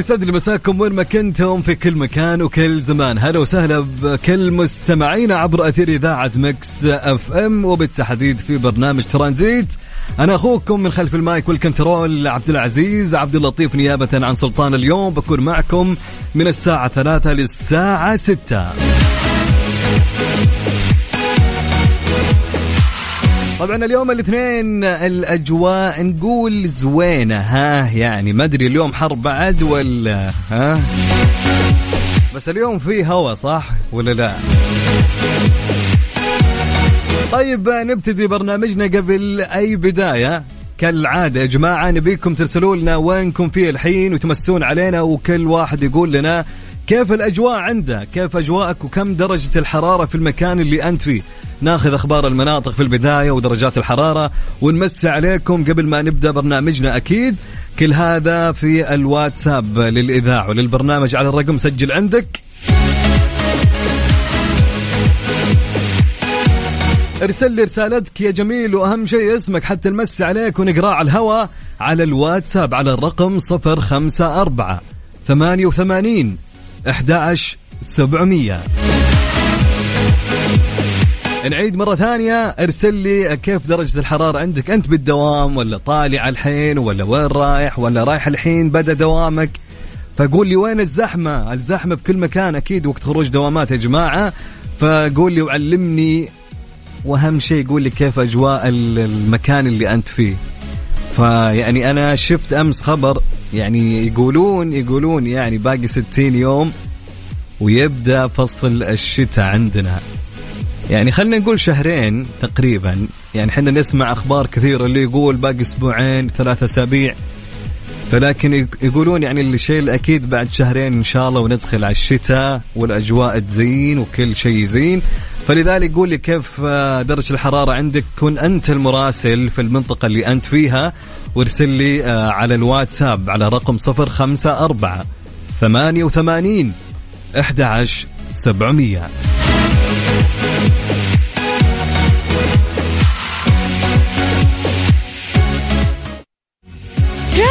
يسعد لي مساكم وين ما كنتم في كل مكان وكل زمان. هلا وسهلا بكل مستمعينا عبر أثير إذاعة مكس أف إم وبالتحديد في برنامج ترانزيت. أنا أخوكم من خلف المايك والكنترول عبد العزيز عبد اللطيف نيابة عن سلطان اليوم. بكون معكم من الساعة ثلاثة للساعة ستة. طبعا اليوم الاثنين الأجواء نقول زوينة ها يعني ما أدري اليوم حر بعد ولا ها؟ بس اليوم في هوا صح؟ ولا لا؟ طيب نبتدي برنامجنا قبل أي بداية. كالعادة يا جماعة نبيكم ترسلوا لنا وينكم فيه الحين وتمسون علينا وكل واحد يقول لنا كيف الأجواء عنده؟ كيف أجواءك؟ وكم درجة الحرارة في المكان اللي أنت فيه؟ ناخذ أخبار المناطق في البداية ودرجات الحرارة ونمسي عليكم قبل ما نبدأ برنامجنا أكيد. كل هذا في الواتساب للإذاعة وللبرنامج على الرقم سجل عندك. ارسل لي رسالتك يا جميل وأهم شيء اسمك حتى نمسي عليك ونقراه على الهواء على الواتساب على الرقم 054 88 11 700 نعيد مرة ثانية. أرسل لي كيف درجة الحرارة عندك؟ أنت بالدوام ولا طالع الحين ولا وين رايح ولا رايح الحين بدأ دوامك؟ فقول لي وين الزحمة؟ الزحمة بكل مكان أكيد وقت خروج دوامات يا جماعة. فقول لي وعلمني وأهم شيء يقول لي كيف أجواء ال- المكان اللي أنت فيه. فيعني أنا شفت أمس خبر يعني يقولون يقولون يعني باقي 60 يوم ويبدأ فصل الشتاء عندنا. يعني خلينا نقول شهرين تقريبا. يعني إحنا نسمع أخبار كثيرة اللي يقول باقي أسبوعين ثلاثة أسابيع. فلكن يق- يقولون يعني الشيء الأكيد بعد شهرين إن شاء الله وندخل على الشتاء والأجواء تزين وكل شيء يزين. فلذلك قول لي كيف آه، درجة الحرارة عندك؟ كن أنت المراسل في المنطقة اللي أنت فيها وارسل لي آه، على الواتساب على رقم 054 88 11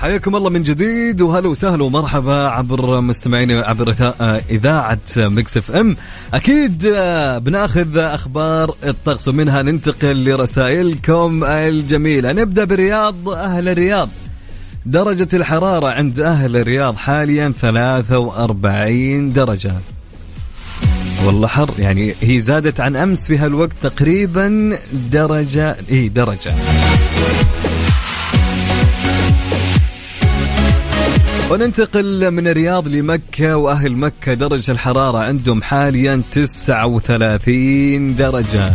حياكم الله من جديد وهلا وسهلا ومرحبا عبر مستمعينا عبر إذاعة مكس إف إم. أكيد آه، بناخذ أخبار الطقس ومنها ننتقل لرسائلكم الجميلة. نبدأ بالرياض أهل الرياض. درجة الحرارة عند أهل الرياض حاليا 43 درجة. والله حر يعني هي زادت عن أمس في هالوقت تقريبا درجة إيه درجة. وننتقل من الرياض لمكة وأهل مكة درجة الحرارة عندهم حاليا 39 درجة.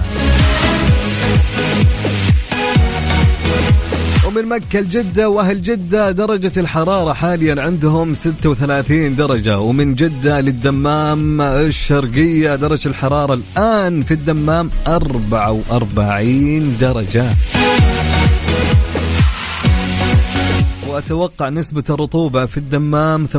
ومن مكة لجدة وأهل جدة درجة الحرارة حاليا عندهم 36 درجة. ومن جدة للدمام الشرقية درجة الحرارة الآن في الدمام 44 درجة. وأتوقع نسبة الرطوبة في الدمام 18%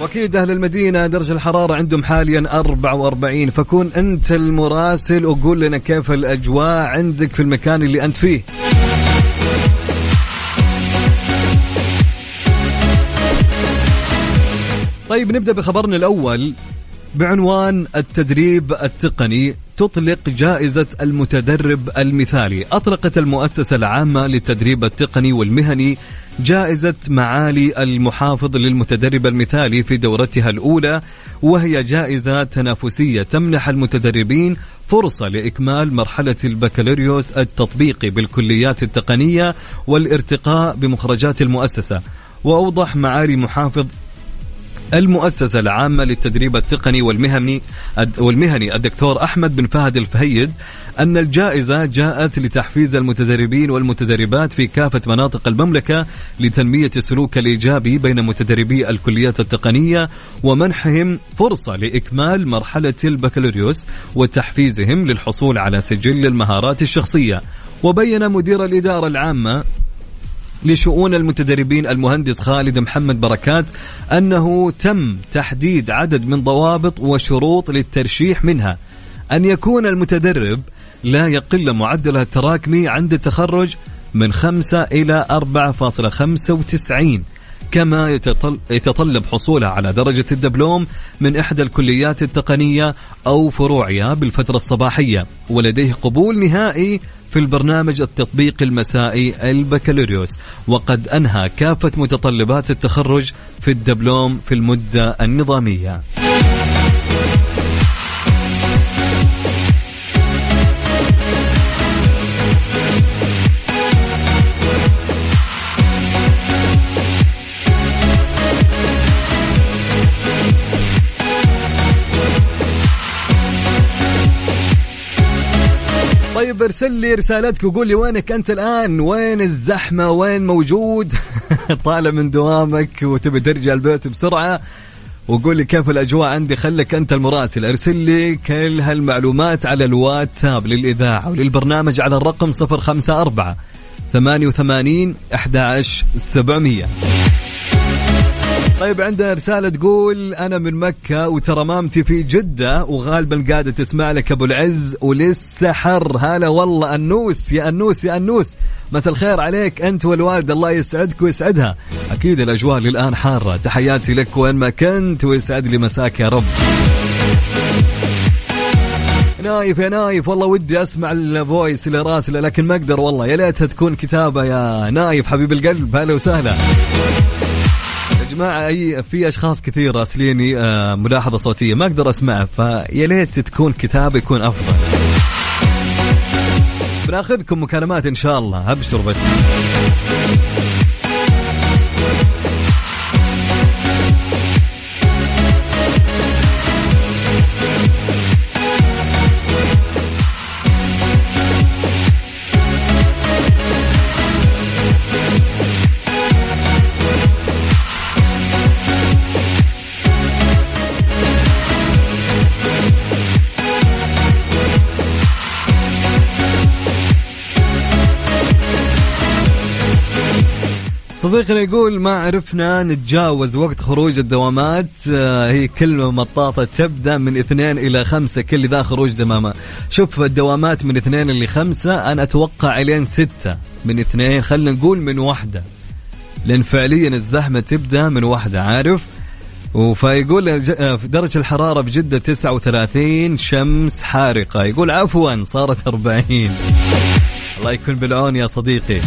وأكيد أهل المدينة درجه الحرارة عندهم حاليا 44 فكون أنت المراسل وقول لنا كيف الأجواء عندك في المكان اللي أنت فيه. طيب نبدأ بخبرنا الأول. بعنوان التدريب التقني تطلق جائزة المتدرب المثالي. أطلقت المؤسسة العامة للتدريب التقني والمهني جائزة معالي المحافظ للمتدرب المثالي في دورتها الأولى وهي جائزة تنافسية تمنح المتدربين فرصة لإكمال مرحلة البكالوريوس التطبيقي بالكليات التقنية والارتقاء بمخرجات المؤسسة. وأوضح معالي محافظ المؤسسة العامة للتدريب التقني والمهني والمهني الدكتور أحمد بن فهد الفهيد أن الجائزة جاءت لتحفيز المتدربين والمتدربات في كافة مناطق المملكة لتنمية السلوك الإيجابي بين متدربي الكليات التقنية ومنحهم فرصة لإكمال مرحلة البكالوريوس وتحفيزهم للحصول على سجل المهارات الشخصية. وبين مدير الإدارة العامة لشؤون المتدربين المهندس خالد محمد بركات أنه تم تحديد عدد من ضوابط وشروط للترشيح منها. أن يكون المتدرب لا يقل معدله التراكمي عند التخرج من 5 إلى 4.95 كما يتطلب حصولها على درجة الدبلوم من إحدى الكليات التقنية أو فروعها بالفترة الصباحية ولديه قبول نهائي في البرنامج التطبيقي المسائي البكالوريوس. وقد أنهى كافة متطلبات التخرج في الدبلوم في المدة النظامية. ارسل لي رسالتك وقول لي وينك أنت الآن؟ وين الزحمة؟ وين موجود؟ طالع من دوامك وتبي ترجع البيت بسرعة وقول لي كيف الأجواء عندي؟ خليك أنت المراسل. ارسل لي كل هالمعلومات على الواتساب للإذاعة وللبرنامج على الرقم 054 88 11 700 طيب عندنا رسالة تقول أنا من مكة وترى مامتي في جدة وغالبا قاعدة تسمع لك أبو العز ولسه حر. هلا والله أنوس يا أنوس يا أنوس. مساء الخير عليك أنت والوالد الله يسعدك ويسعدها. أكيد الأجواء للآن حارة. تحياتي لك وين ما كنت ويسعد لي مساك يا رب. نايف يا نايف والله ودي أسمع ال voice اللي راسلة لكن ما أقدر والله. يا ليتها تكون كتابة يا نايف حبيب القلب. هلا وسهلا. جماعة أي في أشخاص كثير راسليني آه ملاحظة صوتية ما أقدر أسمعها فيا ليت تكون كتابة يكون أفضل. بناخذكم مكالمات إن شاء الله أبشر بس. صديقنا يقول ما عرفنا نتجاوز وقت خروج الدوامات. آه، هي كلمة مطاطة تبدأ من اثنين إلى خمسة كل ذا خروج دمامة. شوف الدوامات من اثنين إلى خمسة أنا أتوقع إلين ستة. من اثنين خلينا نقول من واحدة. لأن فعليا الزحمة تبدأ من واحدة عارف؟ فيقول آه، درجة الحرارة بجدة 39 شمس حارقة. يقول عفوا صارت 40 الله يكون بالعون يا صديقي.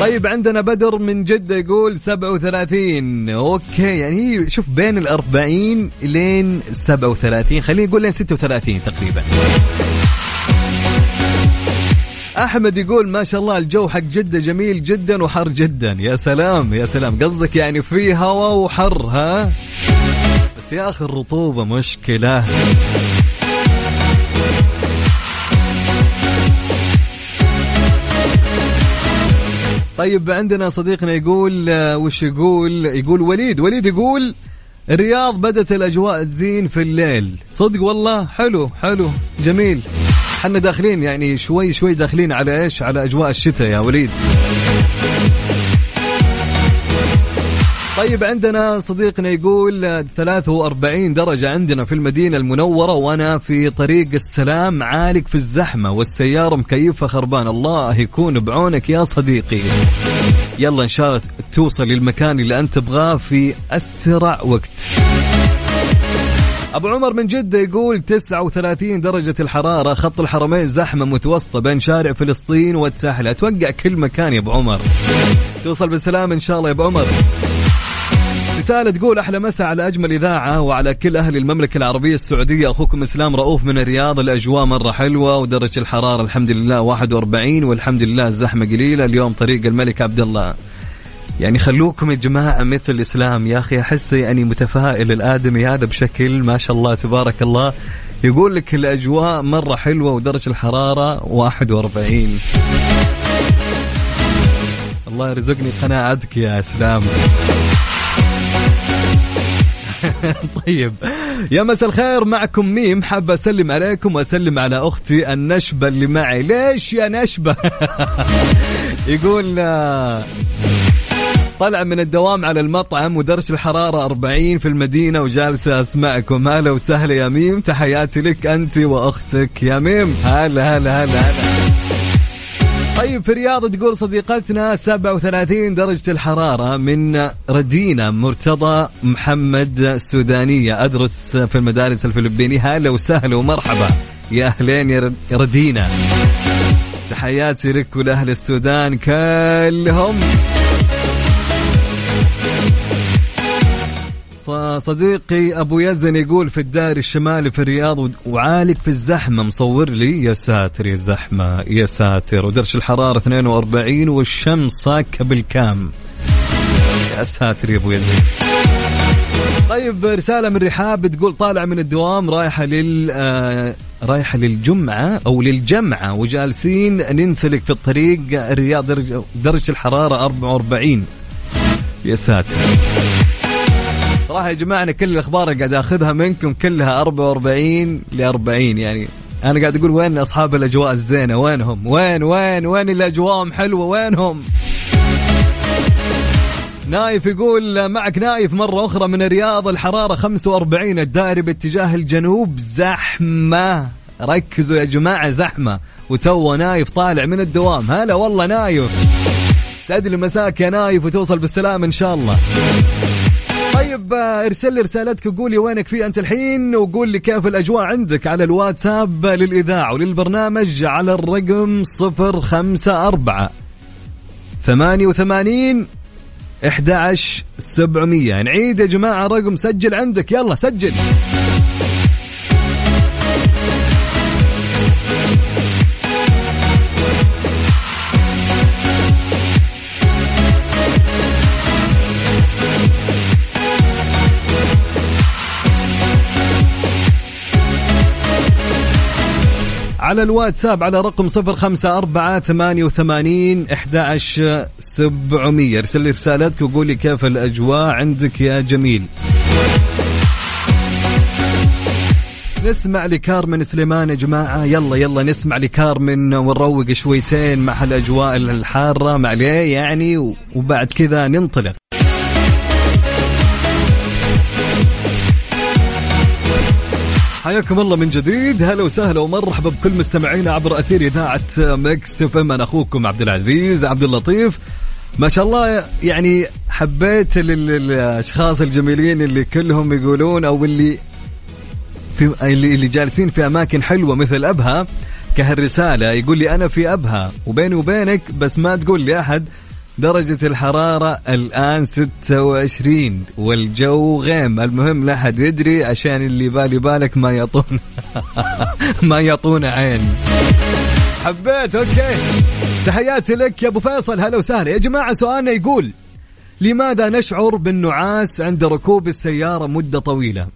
طيب عندنا بدر من جدة يقول 37 أوكي يعني هي شوف بين ال 40 لين 37 خلينا نقول لين 36 تقريبا. أحمد يقول ما شاء الله الجو حق جدة جميل جدا وحر جدا. يا سلام يا سلام. قصدك يعني في هواء وحر ها؟ بس يا أخي الرطوبة مشكلة. طيب عندنا صديقنا يقول آه، وش يقول؟ يقول وليد وليد يقول الرياض بدت الأجواء تزين في الليل. صدق والله؟ حلو حلو جميل. إحنا داخلين يعني شوي شوي داخلين على إيش؟ على أجواء الشتاء يا وليد. طيب عندنا صديقنا يقول 43 درجة عندنا في المدينة المنورة وأنا في طريق السلام عالق في الزحمة والسيارة مكيفة. خربان الله يكون بعونك يا صديقي. يلا إن شاء الله توصل للمكان اللي أنت تبغاه في أسرع وقت. أبو عمر من جدة يقول 39 درجة الحرارة خط الحرمين زحمة متوسطة بين شارع فلسطين والساحل. أتوقع كل مكان يا أبو عمر. توصل بالسلام إن شاء الله يا أبو عمر. رسالة تقول أحلى مساء على أجمل إذاعة وعلى كل أهل المملكة العربية السعودية. أخوكم إسلام رؤوف من الرياض الأجواء مرة حلوة ودرجة الحرارة الحمد لله 41 والحمد لله الزحمة قليلة. اليوم طريق الملك عبد الله. يعني خلوكم يا جماعة مثل الإسلام. يا أخي أحس يعني متفائل الآدمي هذا بشكل ما شاء الله تبارك الله. يقول لك الأجواء مرة حلوة ودرجة الحرارة 41 الله يرزقني قناعتك يا إسلام. طيب. يا مساء الخير معكم ميم. حاب أسلم عليكم وأسلم على أختي النشبة اللي معي. ليش يا نشبة؟ يقول آه، طلع من الدوام على المطعم ودرجة الحرارة 40 في المدينة وجالسة أسمعكم. هلا وسهلا يا ميم. تحياتي لك أنت وأختك يا ميم. هلا هلا هلا هلا. طيب في الرياض تقول صديقتنا 37 درجة الحرارة من ردينا مرتضى محمد السودانية أدرس في المدارس الفلبينية هلا وسهلا ومرحبا. يا أهلين يا ردينا تحياتي لك ولأهل السودان كلهم. صديقي أبو يزن يقول في الدائري الشمالي في الرياض وعالق في الزحمة مصور لي يا ساتر يا زحمة يا ساتر. ودرجه الحرارة 42 والشمس صاكة بالكام. يا ساتر يا أبو يزن. طيب رسالة من رحاب بتقول طالع من الدوام رايحة لل آه رايحة للجمعة أو للجمعة وجالسين ننسلك في الطريق الرياض درجه الحرارة 44 يا ساتر. صراحة يا جماعة أنا كل الأخبار اللي قاعد آخذها منكم كلها 44 ل 40 يعني أنا قاعد أقول وين أصحاب الأجواء الزينة؟ وينهم؟ وين وين وين اللي حلوة؟ وينهم؟ نايف يقول معك نايف مرة أخرى من الرياض الحرارة 45 الدائري باتجاه الجنوب زحمة. ركزوا يا جماعة زحمة. وتو نايف طالع من الدوام. هلا والله نايف. سعد لي مساك يا نايف وتوصل بالسلام إن شاء الله. طيب آه، ارسل لي رسالتك وقول لي وينك في أنت الحين وقول لي كيف الأجواء عندك على الواتساب للإذاعة وللبرنامج على الرقم 054 88 11700 نعيد يا جماعة الرقم سجل عندك. يلا سجل. على الواتساب على رقم صفر خمسة أربعة ثمانية وثمانين إحدى سبعمية. ارسل لي رسالتك وقول لي كيف الأجواء عندك يا جميل. نسمع لكارمن سليمان يا جماعة. يلا يلا نسمع لكارمن ونروق شويتين مع الأجواء الحارة. مع ليه يعني وبعد كذا ننطلق. حياكم الله من جديد. هلا وسهلا ومرحبا بكل مستمعينا عبر أثير إذاعة Mix FM. أنا أخوكم عبد العزيز عبد اللطيف. ما شاء الله يعني حبيت الاشخاص الجميلين اللي كلهم يقولون أو اللي في اللي, جالسين في أماكن حلوة مثل أبها كهالرسالة يقول لي أنا في أبها وبيني وبينك بس ما تقول لي أحد درجة الحرارة الآن 26 والجو غيم. المهم لا حد يدري عشان اللي بالي بالك ما يعطون ما يعطون عين. حبيت أوكي. تحياتي لك يا أبو فيصل. هلا وسهلا. يا جماعة سؤالنا يقول لماذا نشعر بالنعاس عند ركوب السيارة مدة طويلة؟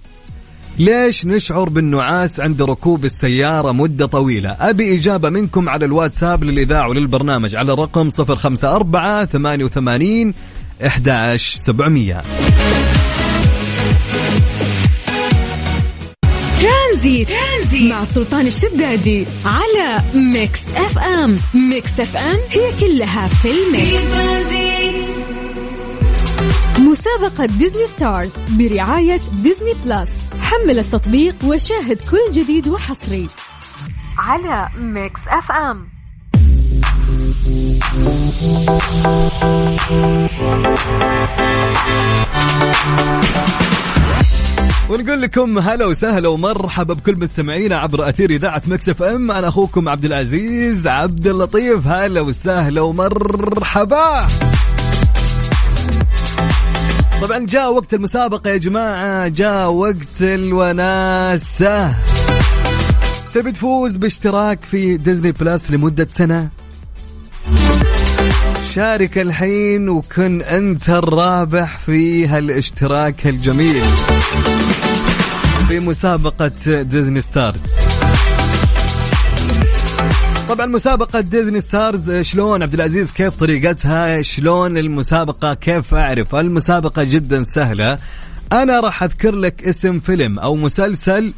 ليش نشعر بالنعاس عند ركوب السيارة مدة طويلة؟ أبي إجابة منكم على الواتساب للإذاعة وللبرنامج على الرقم 054 88 11700 Tranzit. Tranzit. مع سلطان الشدادي على Mix FM. Mix FM هي كلها في ال mix. مسابقة Disney Stars برعاية Disney Plus. حمل التطبيق وشاهد كل جديد وحصري على Mix FM. ونقول لكم هلا وسهلا ومرحبا بكل مستمعينا عبر أثير إذاعة Mix FM. أنا أخوكم عبد العزيز عبد اللطيف. هلا وسهلا ومرحبا. طبعا جاء وقت المسابقة يا جماعة جاء وقت الوناسة. تبي تفوز باشتراك في Disney Plus لمدة سنة؟ شارك الحين وكن أنت الرابح في هالاشتراك الجميل. في مسابقة Disney Stars طبعا مسابقة Disney Stars شلون؟ عبد العزيز كيف طريقتها؟ شلون المسابقة؟ كيف أعرف؟ المسابقة جدا سهلة. أنا راح أذكر لك اسم فيلم أو مسلسل.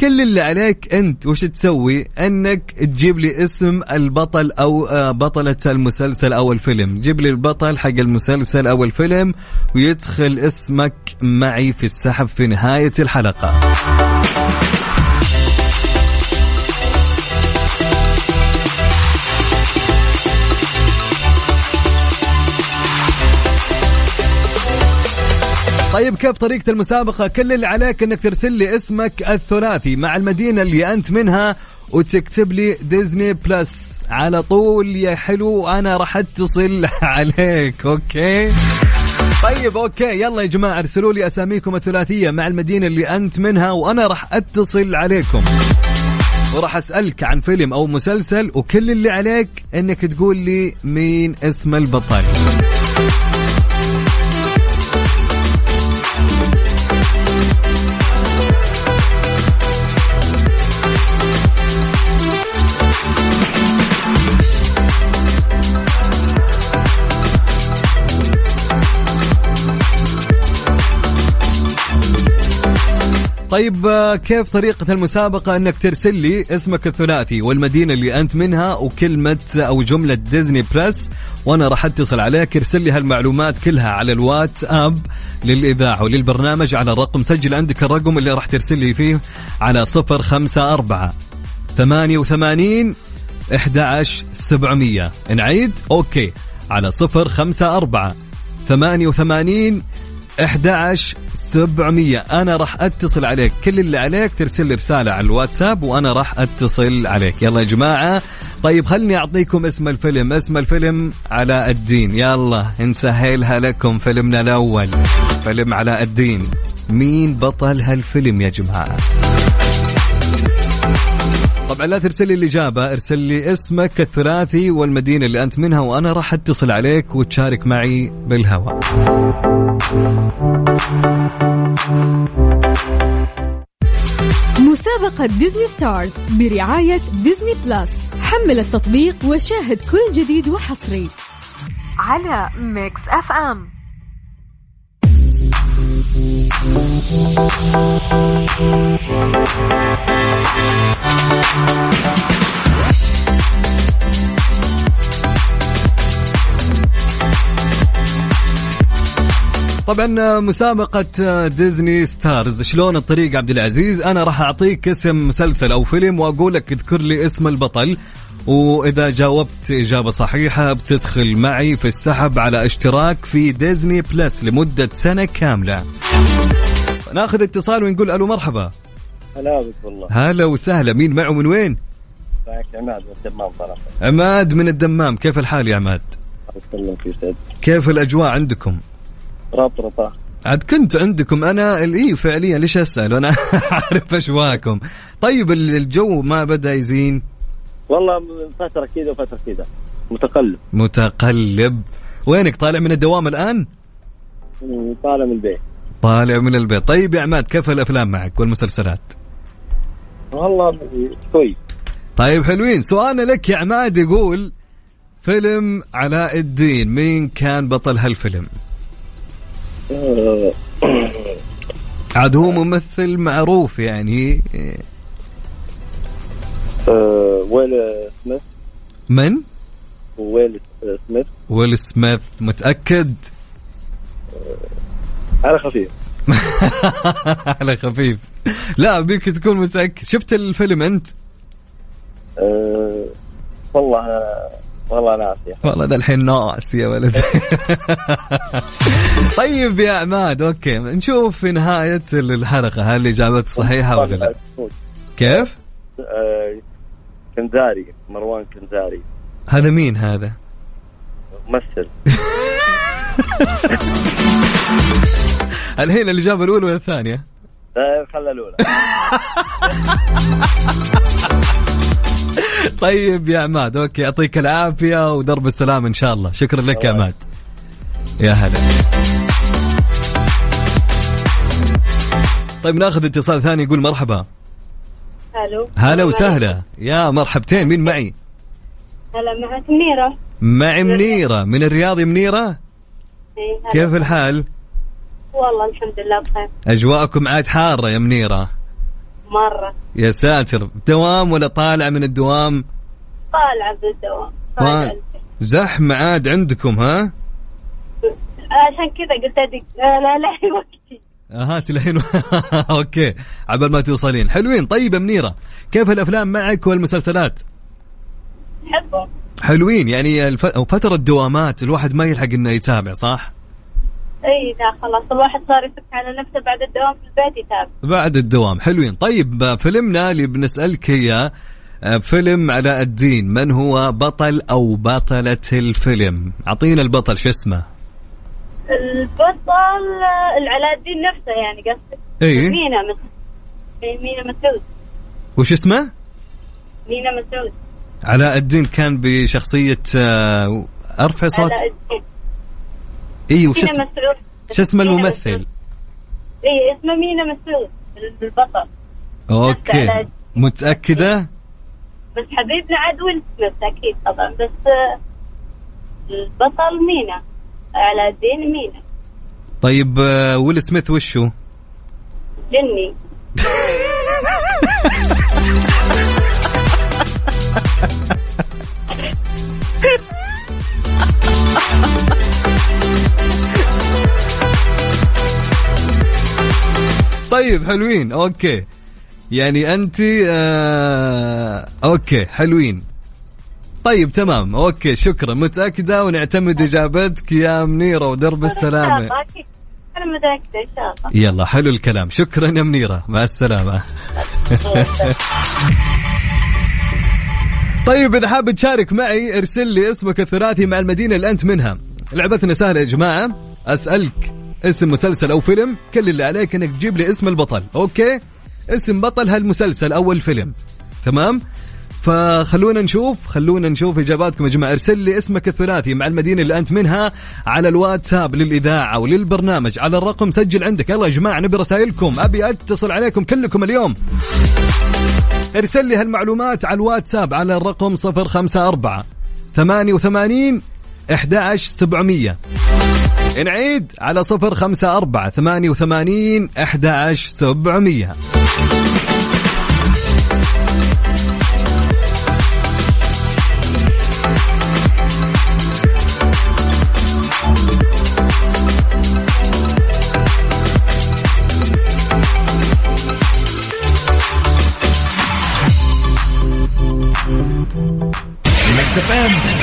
كل اللي عليك أنت وش تسوي؟ أنك تجيب لي اسم البطل أو آه، بطلة المسلسل أو الفيلم. جيب لي البطل حق المسلسل أو الفيلم ويدخل اسمك معي في السحب في نهاية الحلقة. طيب كيف طريقة المسابقة؟ كل اللي عليك إنك ترسل لي اسمك الثلاثي مع المدينة اللي أنت منها وتكتب لي Disney Plus على طول يا حلو أنا راح أتصل عليك okay؟ طيب أوكي يلا يا جماعة ارسلوا لي أساميكم الثلاثية مع المدينة اللي أنت منها وأنا راح أتصل عليكم. وراح أسألك عن فيلم أو مسلسل وكل اللي عليك إنك تقول لي مين اسم البطل. طيب آه، كيف طريقة المسابقة إنك ترسل لي اسمك الثلاثي والمدينة اللي أنت منها وكلمة أو جملة Disney Plus وأنا راح أتصل عليك ارسل لي هالمعلومات كلها على الواتساب للإذاعة وللبرنامج على الرقم سجل عندك الرقم اللي راح ترسل لي فيه على صفر خمسة أربعة ثمانية وثمانين أحد سبعمية. نعيد؟ okay على صفر خمسة أربعة ثمانية وثمانين 11 700 أنا راح أتصل عليك. كل اللي عليك ترسل لي رسالة على الواتساب وأنا راح أتصل عليك. يلا يا جماعة. طيب خلني أعطيكم اسم الفيلم. اسم الفيلم علاء الدين. يلا نسهلها لكم. فيلمنا الأول. فيلم علاء الدين. مين بطل هالفيلم يا جماعة؟ طبعا لا ترسل لي الإجابة ارسل لي اسمك الثلاثي والمدينة اللي أنت منها وأنا راح أتصل عليك وتشارك معي بالهواء. مسابقة Disney Stars برعاية Disney Plus. حمل التطبيق وشاهد كل جديد وحصري. على Mix FM. طبعا مسابقة Disney Stars شلون الطريقة عبد العزيز؟ أنا راح أعطيك اسم مسلسل أو فيلم وأقول لك اذكر لي اسم البطل. وإذا جاوبت إجابة صحيحة بتدخل معي في السحب على اشتراك في Disney Plus لمدة سنة كاملة. ناخذ اتصال ونقول ألو مرحبا. هلا بك والله هلا وسهلا. مين معي من وين؟ معك عماد من الدمام صراحة. عماد من الدمام. كيف الحال يا عماد؟ كيف الأجواء عندكم؟ رابط رطاه عاد كنت عندكم. أنا اي فعليا ليش أسأل؟ أنا عارف أشواكم. طيب الجو ما بدأ يزين؟ والله من فترة كذا وفترة كذا. متقلب. متقلب. وينك؟ طالع من الدوام الآن؟ طالع من البيت. طالع من البيت. طيب يا عماد كيف الأفلام معك والمسلسلات؟ والله كويس. طيب حلوين. سؤالنا لك يا عماد يقول فيلم علاء الدين مين كان بطل هالفيلم؟ آه، عاد هو ممثل معروف يعني آه، ويل سميث. من؟ ويل سميث. ويل سميث متأكد؟ على خفيف. على خفيف. لا بيك تكون متأكد. شفت الفيلم أنت؟ أه والله والله ناسي والله ذا الحين ناس يا ولد. طيب يا عماد أوكي. نشوف في نهاية الحلقة هل الإجابات صحيحة ولا لا. كيف؟ كنزاري مروان كنزاري. هذا مين هذا؟ ممثل. الحين الإجابة الأولى ولا الثانية؟ خلى الأولى. طيب يا عماد أوكي يعطيك العافية ودرب السلام إن شاء الله. شكرا لك يا عماد. يا هلا. طيب ناخذ اتصال ثاني يقول مرحبا. ألو هلا وسهلا. يا مرحبتين مين معي؟ هلا معك منيرة. معي منيرة من الرياض يا منيرة؟ إيه، هلا. كيف الحال؟ والله الحمد لله بخير. أجواءكم عاد حارة يا منيرة. مرة. يا ساتر. دوام ولا طالع من الدوام؟ طالعة بالدوام طالعة طالع. زحمة عاد عندكم ها؟ عشان كذا قلت لا لا لا وقتي هات الحين. أوكي. عبال ما توصلين. حلوين. طيب يا منيرة. كيف الأفلام معك والمسلسلات؟ حبهم حلوين. يعني الف... فترة دوامات الواحد ما يلحق إنه يتابع صح؟ إي لا خلاص. الواحد صار يفك على نفسه بعد الدوام في البيت يتابع. بعد الدوام. حلوين. طيب فيلمنا اللي بنسألك إياه آه، فيلم علاء الدين. من هو بطل أو بطلة الفيلم؟ أعطينا البطل شو اسمه؟ البطل العلاء الدين نفسه يعني قصدي إيه. مينا مس... إيه، مينا مسعود. وش اسمه؟ مينا مسعود. علاء الدين كان بشخصية آه، أرفع صوت. علاء الدين اي وش مينا اسمه مسعود. شو اسم الممثل. اي اسمه مينا مسعود البطل. okay. متأكدة؟ بس حبيبنا عاد ويل سميث أكيد طبعا. بس آه، البطل مينا. علاء الدين مينا طيب آه، ويل سميث وشو؟ جني طيب حلوين okay. يعني أنت آه okay حلوين. طيب تمام. okay شكرا. متأكدة ونعتمد إجابتك يا منيرة ودرب السلامة. أنا متأكدة إن شاء الله. يلا حلو الكلام. شكرا يا منيرة. مع السلامة. طيب إذا حاب تشارك معي ارسل لي اسمك الثلاثي مع المدينة اللي أنت منها. لعبتنا سهلة يا جماعة. أسألك اسم مسلسل أو فيلم. كل اللي عليك إنك تجيب لي اسم البطل. أوكي؟ اسم بطل هالمسلسل أو الفيلم. تمام؟ فخلونا نشوف خلونا نشوف إجاباتكم يا جماعة. ارسل لي اسمك الثلاثي مع المدينة اللي أنت منها على الواتساب للإذاعة وللبرنامج. على الرقم سجل عندك. يلا يا جماعة نبي رسائلكم. أبي أتصل عليكم كلكم اليوم. ارسل لي هالمعلومات على الواتساب على الرقم 054 88 11700 نعيد على 054 88 11700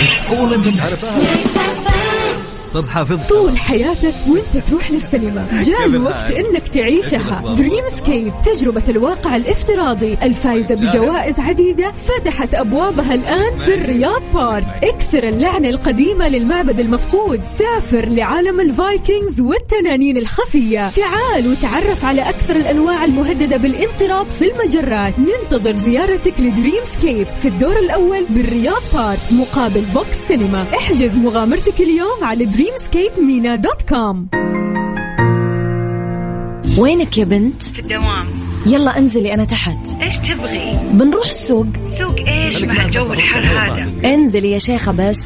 It's all in the notes. صرت حافظ. طول حياتك وانت تروح للسينما. جاء الوقت؟ إنك تعيشها؟ Dreamscape تجربة الواقع الافتراضي. الفائزة بجوائز عديدة فتحت أبوابها الآن في الرياض بارك اكسر اللعنة القديمة للمعبد المفقود. سافر لعالم الفايكنجز والتنانين الخفية. تعال وتعرف على أكثر الأنواع المهددة بالانقراض في المجرات. ننتظر زيارتك ل Dreamscape في الدور الأول بالرياض بارك مقابل VOX سينما احجز مغامرتك اليوم على Dreamscape dot com وينك يا بنت؟ في الدوام يلا انزلي أنا تحت إيش تبغي؟ بنروح السوق سوق إيش مع الجو الحر هذا؟ انزلي يا شيخة بس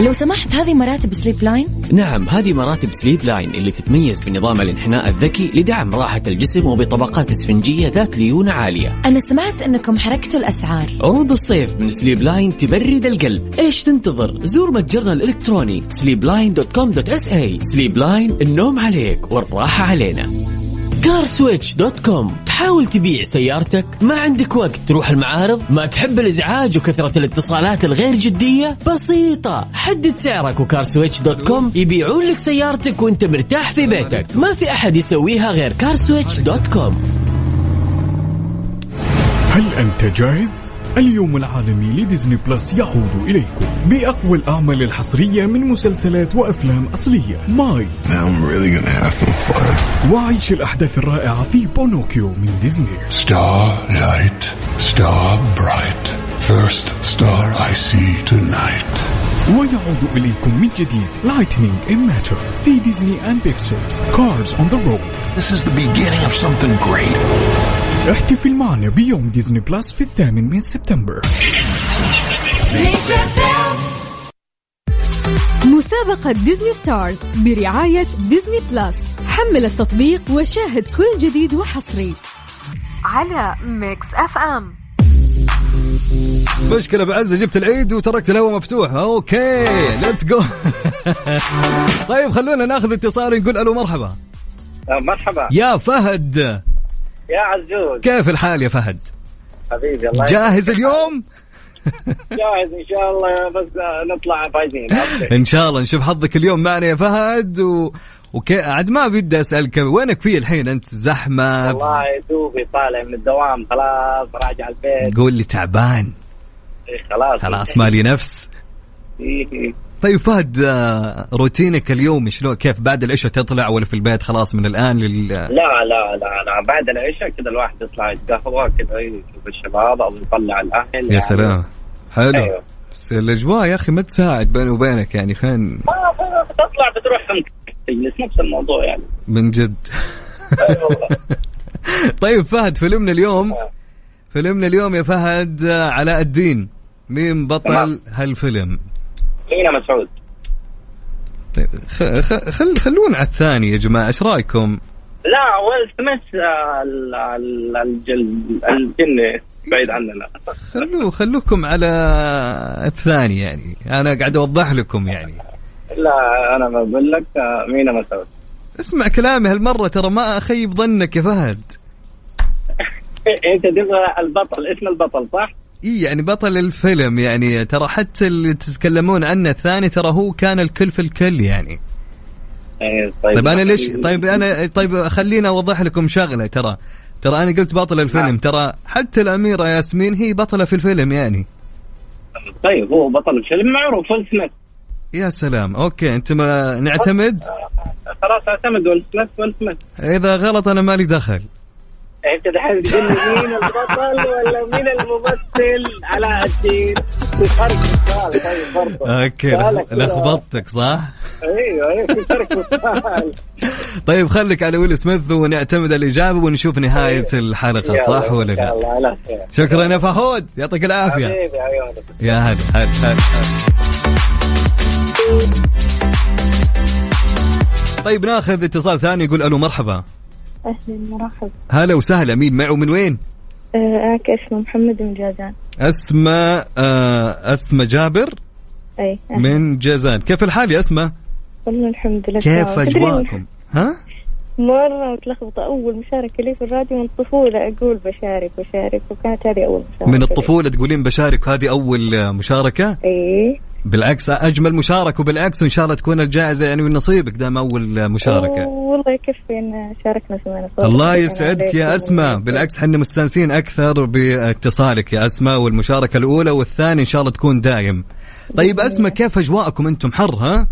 لو سمحت هذه مراتب سليب لاين نعم هذه مراتب Sleepline اللي تتميز بنظام الانحناء الذكي لدعم راحة الجسم وبطبقات اسفنجية ذات ليونة عالية. أنا سمعت أنكم حركتوا الأسعار. عروض الصيف من Sleepline تبرد القلب. إيش تنتظر؟ زور متجرنا الإلكتروني sleepline.com. sa Sleepline النوم عليك والراحة علينا. CarSwitch dot com تحاول تبيع سيارتك. ما عندك وقت. تروح المعارض. ما تحب الإزعاج وكثرة الاتصالات الغير جدية. بسيطة. حدد سعرك و CarSwitch dot com يبيعون لك سيارتك وانت مرتاح في بيتك. ما في أحد يسويها غير CarSwitch dot com هل أنت جاهز؟ اليوم العالمي ل Disney Plus يعود إليكم بأقوى الأعمال الحصرية من مسلسلات وأفلام أصلية. my. Now I'm really gonna have fun. وعيش الأحداث الرائعة في بينوكيو من Disney. Starlight, star bright, first star I see tonight. ويعود إليكم من جديد. Lightning and Mater في Disney and Pixar's Cars on the Road This is the beginning of something great. احتفل معنا بيوم Disney Plus في الثامن من سبتمبر. مسابقة Disney Stars برعاية Disney Plus حمل التطبيق وشاهد كل جديد وحصري. على Mix FM. مشكلة بعزة جبت العيد وتركت الهواء مفتوح. okay let's go طيب خلونا ناخذ اتصال نقول ألو مرحبا. مرحبا. يا فهد. يا عزوز. كيف الحال يا فهد؟ حبيبي الله جاهز اليوم؟ جاهز إن شاء الله بس نطلع فايزين. إن شاء الله نشوف حظك اليوم معنا يا فهد و... وكي عاد ما بدي أسألك وينك في الحين أنت؟ زحمة؟ والله دوبي طالع من الدوام خلاص راجع البيت. قول لي تعبان. إيه، خلاص. خلاص مالي نفس. إيه. طيب فهد آه، روتينك اليوم شلون؟ كيف بعد العشاء تطلع ولا في البيت خلاص من الآن لل لا لا لا لا. بعد العشاء كذا الواحد يطلع يتقهوى كذا يشوف الشباب أو يطلع الأهل. يا يعني. سلام. حلو. أيوه. بس الأجواء يا أخي ما تساعد بيني وبينك يعني خلينا ما بتطلع بتروح تجلس نفس الموضوع يعني. من جد. أي والله طيب فهد فيلمنا اليوم فيلمنا اليوم يا فهد آه، علاء الدين. مين بطل. هالفيلم؟ مينا مسعود طيب خ... خ... خل... خلونا على الثاني يا جماعة إيش رأيكم؟ لا ويل سميث آه، الجن بعيد عننا خلو خلوكم على الثاني يعني أنا قاعد أوضح لكم يعني. لا أنا بقول لك آه، مينا مسعود اسمع كلامي هالمرة ترى ما أخيب ظنك يا فهد. أنت تبغى البطل اسم البطل صح؟ إي يعني بطل الفيلم يعني ترى حتى اللي تتكلمون عنه الثاني ترى هو كان الكل في الكل يعني. إيه، طيب أنا ليش طيب أنا طيب خليني أوضح لكم شغلة ترى. ترى أنا قلت بطل الفيلم نعم. ترى حتى الأميرة ياسمين هي بطلة في الفيلم يعني. طيب هو بطل الفيلم معروف ويل سميث. يا سلام okay أنت ما نعتمد؟ خلاص أعتمد ويل سميث ويل سميث. إذا غلط أنا مالي دخل. انت دحين تقول لي مين البطل ولا مين الممثل؟ علاء الدين في فرق في السؤال طيب okay. لخبطتك صح؟ أيوه أيوه في فرق طيب خليك على ويل سميث ونعتمد الإجابة ونشوف نهاية الحلقة يلا، صح ولا لا؟ على شكرا يا فهود يعطيك العافية. حبيبي يا هلا هلا هلا. طيب ناخذ اتصال ثاني يقول ألو مرحبا. أهلا مرحبا هلا وسهلا. مين معه من وين؟ معك اسمه محمد من جازان. أسماء آه أسماء جابر؟ أي من جازان. كيف الحال يا أسماء؟ والله الحمد لله. كيف أجواءكم؟ ها؟ مرة متلخبطة. أول مشاركة لي في الراديو من الطفولة. أقول بشارك بشارك. وكانت هذه أول مشاركة من. الطفولة تقولين بشارك. هذه أول آه، مشاركة؟ إيه. بالعكس أجمل مشاركة وبالعكس وإن شاء الله تكون الجائزة يعني من نصيبك دام أول آه، مشاركة والله يكفي إن شاركنا. الله يسعدك. يا أسماء بالعكس حنا مستانسين أكثر باتصالك يا أسماء والمشاركة الأولى والثانية إن شاء الله تكون دايم طيب أسماء كيف أجواءكم أنتم حر ها؟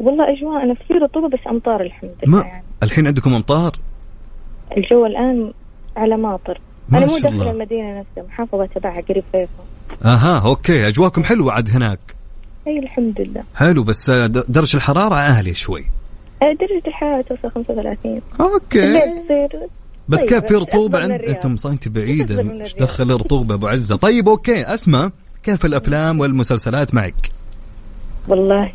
والله أجواءنا في رطوبة بس أمطار الحمد لله يعني الحين عندكم أمطار؟ الجو الآن على ماطر ما أنا مو داخل الله. المدينة نفسها محافظة تبعها قريب فيصل أها أوكي أجواءكم حلوة عاد هناك أي الحمد لله. حلو بس د- درجة الحرارة عالية شوي. آه، درجة الحرارة توصل 35 أوكي. الليل تصير بس طيب، كيف في من عند. أنتم صا- انت بعيدة. أفضل من إيش. دخل الرطوبة أبو عزة؟ طيب أوكي. أسمع كيف الأفلام والمسلسلات معك؟ والله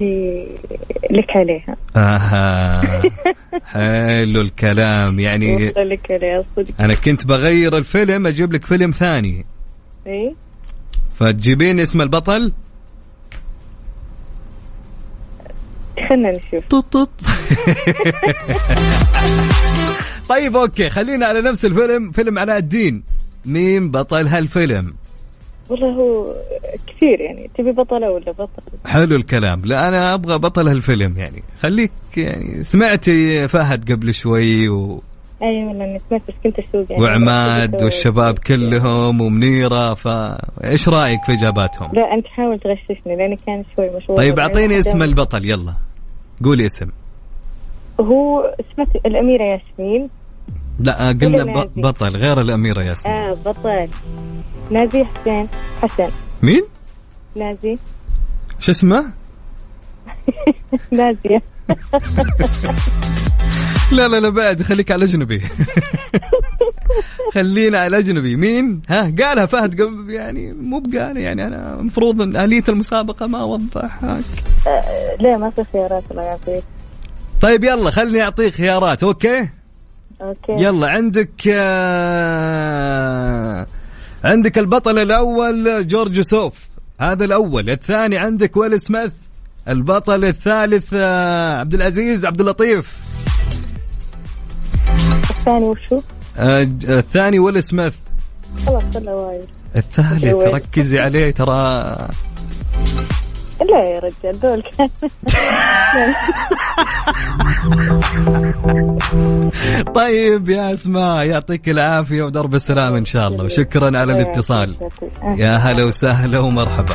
لك عليها. أها. حلو الكلام. يعني والله لك عليها صدق. أنا كنت بغير الفيلم أجيب لك فيلم ثاني. اي فتجيبين اسم البطل؟ خلنا نشوف. طط طط. طيب أوكي خلينا على نفس الفيلم فيلم علاء الدين. مين بطل هالفيلم؟ والله هو كثير يعني. تبي بطلة ولا بطل؟ حلو الكلام. لا أنا أبغى بطل هالفيلم يعني. خليك يعني سمعتي فهد قبل شوي و... أي والله إني سمعت بس كنت أسوق يعني. وعماد والشباب كلهم ومنيرة فايش رأيك في إجاباتهم؟ لا أنت حاول تغششني لأني كان شوي مشغول طيب أعطيني اسم البطل يلا. قولي اسم. هو اسمه الأميرة ياسمين. لا قلنا ب- نازي؟ بطل غير الأميرة ياسمين. آه بطل. نازي حسين حسن. مين؟ نازي شو اسمه؟ نازية. لا لا لا بعد خليك على الاجنبي خلينا على الاجنبي مين؟ ها قالها فهد قبل يعني مو بقال يعني أنا المفروض إن آلية المسابقة ما وضحك آه لا ما في خيارات الله يعطيك طيب يلا خليني أعطيك خيارات okay? okay. يلا عندك آه، عندك البطل الأول جورج سوف. هذا الأول. الثاني عندك ويل سميث. البطل الثالث آه، عبد العزيز عبد اللطيف. الثاني وشو؟ آه، الثاني ويل سميث؟ خلاص وايد. الثالث. ركزي عليه ترى. لا يا رجال دول طيب يا اسماء يعطيك العافية ودرب السلام إن شاء الله وشكرا على الاتصال. يا هلا وسهلا ومرحبا.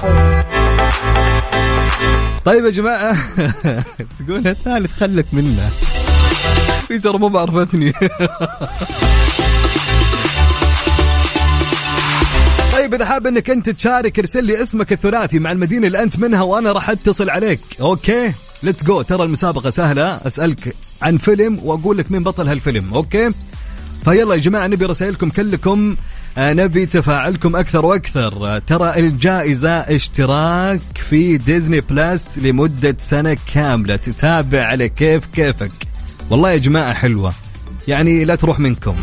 طيب يا جماعة تقول الثالث خلك منه. في ترى مو بعرفتني. طيب إذا حاب إنك أنت تشارك ارسل لي اسمك الثلاثي مع المدينة اللي أنت منها وأنا راح أتصل عليك. okay? let's go ترى المسابقة سهلة. أسألك عن فيلم وأقول لك مين بطل هالفيلم. okay? فيلا يا جماعة نبي رسائلكم كلكم. آه، نبي تفاعلكم أكثر وأكثر. آه، ترى الجائزة اشتراك في Disney Plus لمدة سنة كاملة. تتابع على كيف كيفك. والله يا جماعة حلوة. يعني لا تروح منكم.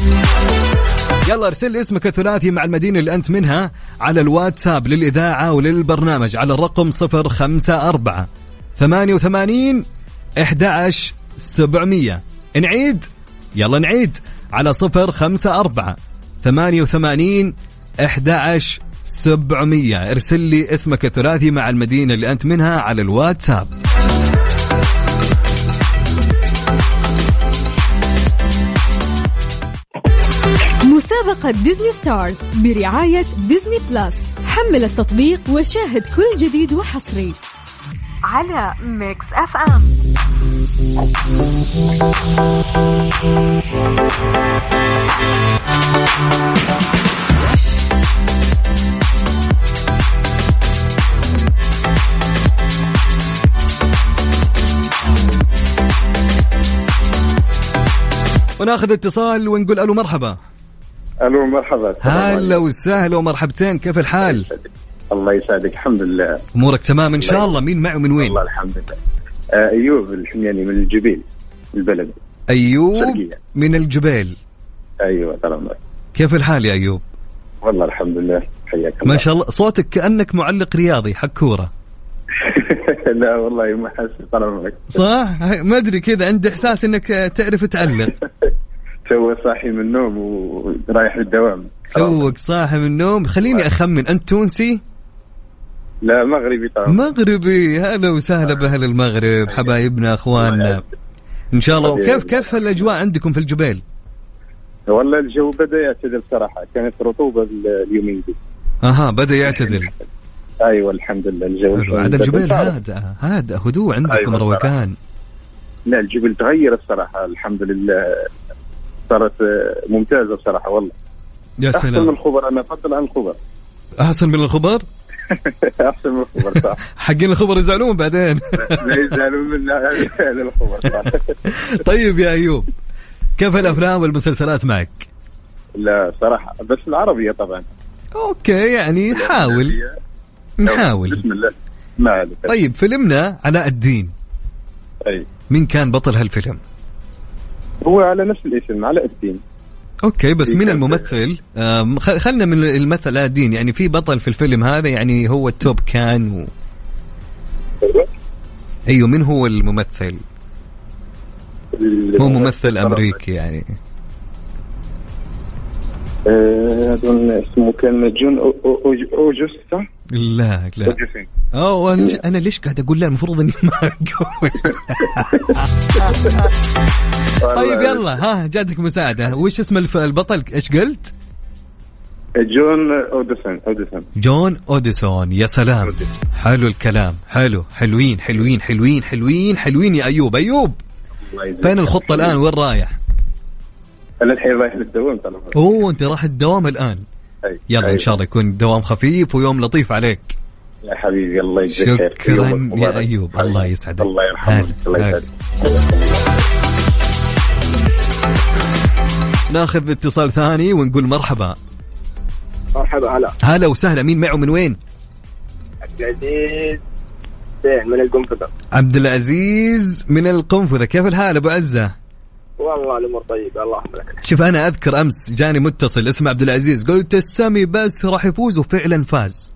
يلا ارسل لي اسمك الثلاثي مع المدينة اللي أنت منها على الواتساب للإذاعة وللبرنامج على الرقم 054 88 11 700 نعيد؟ يلا نعيد. على 054 88 11 700 ارسل لي اسمك الثلاثي مع المدينة اللي أنت منها على الواتساب. مسابقة Disney Stars برعاية Disney Plus. حمل التطبيق وشاهد كل جديد وحصري. على Mix FM. وناخذ اتصال ونقول ألو مرحبا. ألو مرحبا. هلا. وسهلا ومرحبتين. كيف الحال؟ الله يسعدك. الحمد لله. أمورك تمام إن شاء الله. مين معه من وين؟ والله الحمد لله. آه، أيوب الحمياني من الجبيل البلد. أيوب شرقية. من الجبيل. أيوه سلام كيف الحال يا أيوب؟ والله الحمد لله. حياك الله. ما شاء الله. صوتك كأنك معلق رياضي حق كوره لا والله ما حاسس. طال صح؟ ما أدري كذا. عندي إحساس إنك تعرف تعلق. تو صاحي من النوم ورايح للدوام. توك صاحي من النوم. خليني أخمن. أنت تونسي؟ لا مغربي طبعا. مغربي. هلا وسهلا بأهل المغرب حبايبنا أخواننا. إن شاء الله. وكيف كيف الأجواء عندكم في الجبيل؟ والله الجو بدأ يعتدل صراحة. كانت رطوبة اليومين دي. أها بدأ يعتدل. أيوه الحمد لله. الجو حلو. شوي عاد بدأ. الجبيل هادئ هادئ هدوء عندكم أيوة روقان لا الجبل تغير الصراحة. الحمد لله. صارت آه، ممتازة الصراحه والله. يا أحسن من سلام الخبر أنا أفضل عن الخبر. أحسن من الخبر؟ أحسن من الخبر صح. حقين الخبر يزعلون بعدين. يزعلون هذا الخبر صح. طيب يا أيوب كيف الأفلام والمسلسلات معك؟ لا صراحة بس العربية طبعا. okay يعني حاول. نحاول. بسم الله. ما عليك. طيب فيلمنا علاء الدين. اي مين كان بطل هالفيلم؟ هو على نفس الاسم علاء الدين. okay بس مين الممثل؟ آم، خل- خلنا من المثل الدين يعني في بطل في الفيلم هذا يعني هو top كان و... أيوه. مين هو الممثل؟ هو ممثل أمريكي يعني. آه، اظن اسمه كان جون أو- لا لا. أوجوسين. اوه أنا- أنا ليش قاعد أقول لا؟ المفروض إني ما أقول. طيب يلا. ها جاتك مساعدة. وش اسم البطل؟ إيش قلت؟ جون أوديسون أوديسون. جون أوديسون. يا سلام. حلو الكلام. حلو. حلوين حلوين حلوين حلوين حلوين يا أيوب. أيوب فين الخطة الآن؟ وين رايح؟ أنا الحين رايح للدوام ترى. أوه أنت راح الدوام الآن. أي. يلا أي. إن شاء الله يكون دوام خفيف ويوم لطيف عليك. يا حبيبي الله يجزيك خير. شكرا يا. أيوب الله يسعدك. الله يرحمك الله. يسعدك. ناخذ اتصال ثاني ونقول مرحبا. مرحبا هلا. هلا وسهلا مين معه من وين؟ عبد العزيز من القنفذة. عبد العزيز من القنفذة. كيف الحال أبو عزة؟ والله الأمور طيبة اللهم لك شوف أنا أذكر أمس جاني متصل اسمه عبد العزيز قلت السمي بس راح يفوز وفعلا فاز.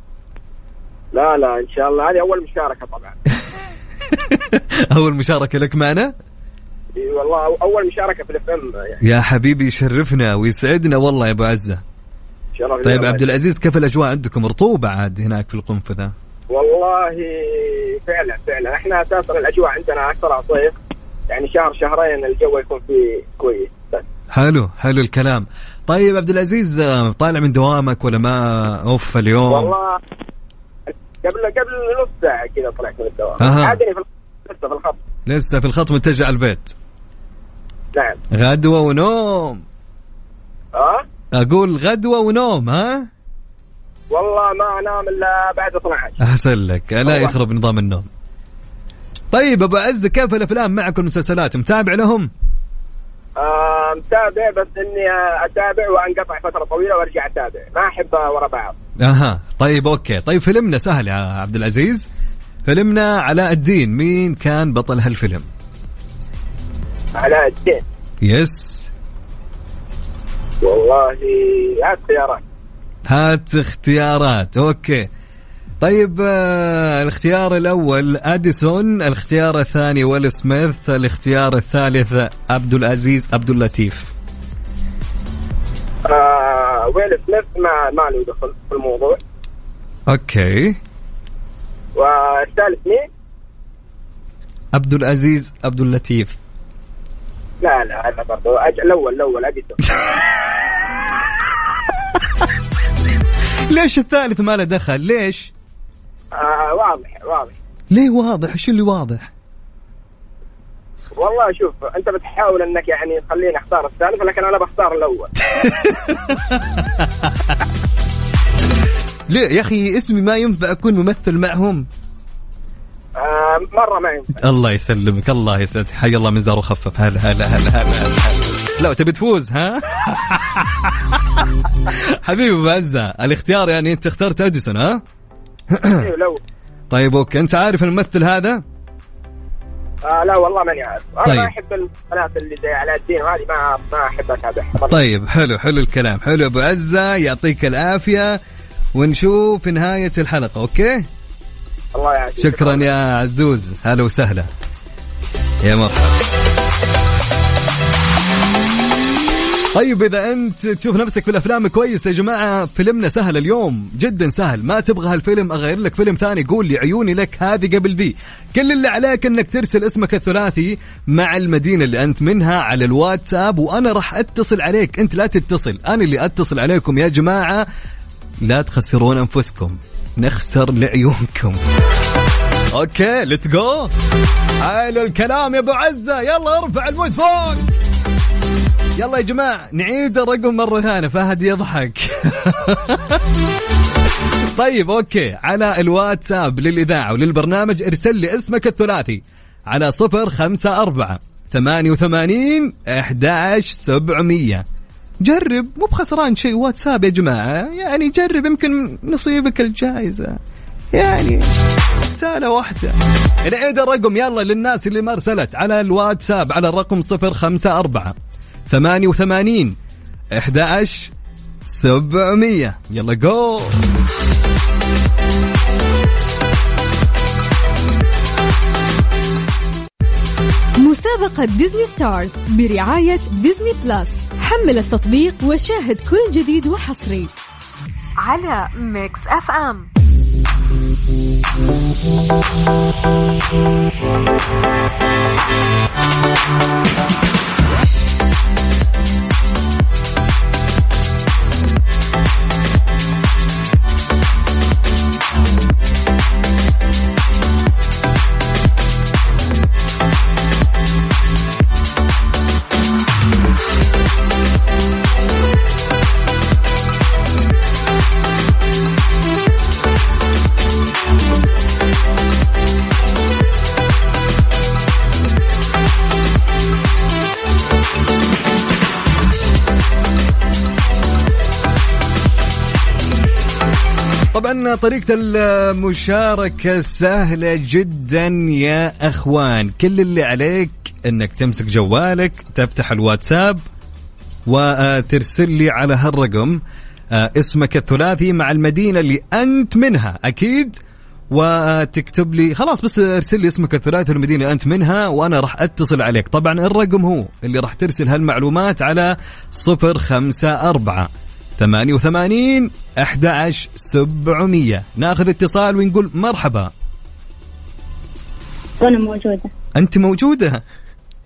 لا لا إن شاء الله. هذه أول مشاركة طبعا. أول مشاركة لك معنا؟ إي والله أول مشاركة في الإف إم يعني. يا حبيبي يشرفنا ويسعدنا والله يا أبو عزة. شرف طيب. عبد العزيز كيف الأجواء عندكم؟ رطوبة عاد هناك في القنفذة. والله فعلا فعلا. إحنا أساسا الأجواء عندنا اكثرها صيف يعني شهر شهرين الجو يكون فيه كويس. بس. حلو حلو الكلام. طيب عبد العزيز طالع من دوامك ولا ما؟ أوف اليوم. والله قبل قبل نص ساعة كذا طلعت من الدوام. عادني في الخط- لسه في الخط. لسه في الخط متجه على البيت. نعم. غدوة ونوم. ها؟ أقول غدوة ونوم ها؟ والله ما أنام إلا بعد 12 أحسن لك. لا يخرب نظام النوم. طيب أبو عز كيف الأفلام معك والمسلسلات؟ متابع لهم؟ آه متابع بس إني أتابع وأنقطع فترة طويلة وأرجع أتابع. ما أحب ورا بعض. أها. طيب أوكي. طيب فيلمنا سهل يا عبد العزيز. فيلمنا علاء الدين. مين كان بطل هالفيلم؟ علاء الدين. yes. والله هات خيارات هات اختيارات. okay. طيب آه الاختيار الأول أديسون الاختيار الثاني ويل سميث الاختيار الثالث عبد العزيز عبد اللطيف. آه ويل سميث ما ما له دخل في الموضوع. okay. والثالث مين؟ عبد العزيز عبد اللطيف. لا لا هذا برضه أج... الأول الأول أديسون. ليش الثالث ما له دخل؟ ليش؟ آه واضح واضح. ليه واضح؟ إيش اللي واضح؟ والله شوف أنت بتحاول إنك يعني تخليني أختار الثالث لكن أنا بختار الأول. ليه؟ يا أخي اسمي ما ينفع أكون ممثل معهم. آه مرة ما ينفع. الله يسلمك الله يسعدك حي الله من زار وخفف. هلا هلا هلا هلا هلا لا تبي تفوز ها؟ حبيبي أبو عزة الاختيار يعني أنت اخترت أديسون ها؟ لو طيب أوكي. أنت عارف الممثل هذا؟ آه لا والله ماني عارف. أنا طيب. ما أحب المسلسلات اللي زي علاء الدين وهذه ما ما أحب أتابعها. طيب حلو حلو الكلام. حلو أبو عزة يعطيك العافية. ونشوف في نهاية الحلقة أوكي؟ الله يعافيك. شكرا يا عزوز. هلا وسهلا. يا مرحبا. طيب إذا أنت تشوف نفسك في الأفلام كويس يا جماعة فيلمنا سهل اليوم جدا سهل. ما تبغى هالفيلم أغير لك فيلم ثاني قول لي عيوني لك هذه قبل ذي كل اللي عليك إنك ترسل اسمك الثلاثي مع المدينة اللي أنت منها على الواتساب وأنا راح أتصل عليك. أنت لا تتصل. أنا اللي أتصل عليكم يا جماعة. لا تخسرون أنفسكم. نخسر لعيونكم. okay let's go حلو الكلام يا أبو عزة. يلا ارفع ال mood فوق يلا يا جماعة نعيد الرقم مرة ثانية فهد يضحك. طيب okay على الواتساب للإذاعة وللبرنامج ارسل لي اسمك الثلاثي على صفر خمسة أربعة ثمانية وثمانين أحداش سبعمية. جرب مو بخسران شيء واتساب يا جماعة يعني جرب يمكن نصيبك الجائزة. يعني رسالة واحدة. نعيد الرقم يلا للناس اللي ما ارسلت على الواتساب على الرقم 054 88 11 700 يلا جو مسابقة Disney Stars برعاية Disney Plus. حمل التطبيق وشاهد كل جديد وحصري. على Mix FM. طريقة المشاركة سهلة جدا يا أخوان. كل اللي عليك إنك تمسك جوالك تفتح الواتساب وترسل لي على هالرقم آه، اسمك الثلاثي مع المدينة اللي أنت منها أكيد؟ وتكتب لي خلاص بس ارسل لي اسمك الثلاثي والمدينة اللي أنت منها وأنا راح أتصل عليك. طبعا الرقم هو اللي راح ترسل هالمعلومات على صفر خمسة أربعة ثمانية وثمانين أحد عشر سبعمية. ناخذ اتصال ونقول مرحبا. أنا موجودة. أنت موجودة؟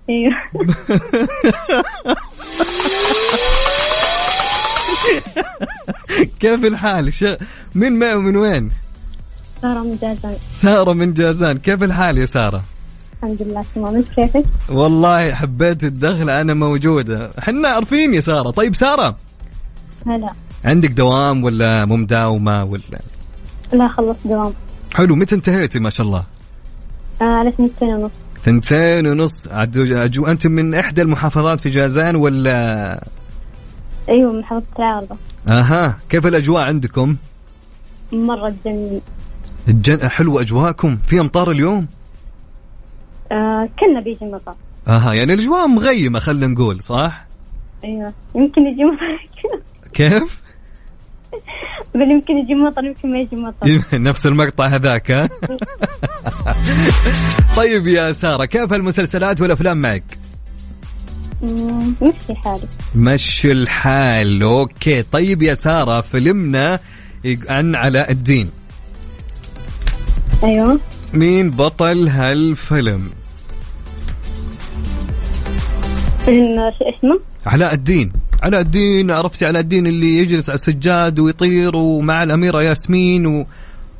أيوه. كيف الحال؟ ش... من معه من وين؟ سارة من جازان. سارة من جازان. كيف الحال يا سارة؟ الحمد لله تمام. انت كيفك؟ والله حبيت الدخلة أنا موجودة. حنا عارفين يا سارة. طيب سارة هلا. عندك دوام ولا مو مداومة ولا؟ لا خلصت دوام. حلو متى انتهيتي ما شاء الله؟ آه على سنتين ونص. ثنتين ونص. عدو أجو أنت من إحدى المحافظات في جازان ولا؟ أيوه من محافظة العارضة أها. كيف الأجواء عندكم؟ مرة جميل. الجن... حلوة أجواءكم. في أمطار اليوم؟ آه كنا بيجي مطر. أها يعني الأجواء مغيمة خلينا نقول صح؟ أيوه يمكن يجي مطر. كيف؟ بل يمكن يجي مطر يمكن ما يجي مطر. نفس المقطع هذاك ها؟ طيب يا سارة كيف المسلسلات والأفلام معك؟ مشي حالي. مشي الحال أوكي. طيب يا سارة فيلمنا عن علاء الدين. أيوه. مين بطل هالفيلم؟ فيلم اسمه؟ علاء الدين. علاء الدين عرفتي علاء الدين اللي يجلس على السجاد ويطير ومع الأميرة ياسمين و...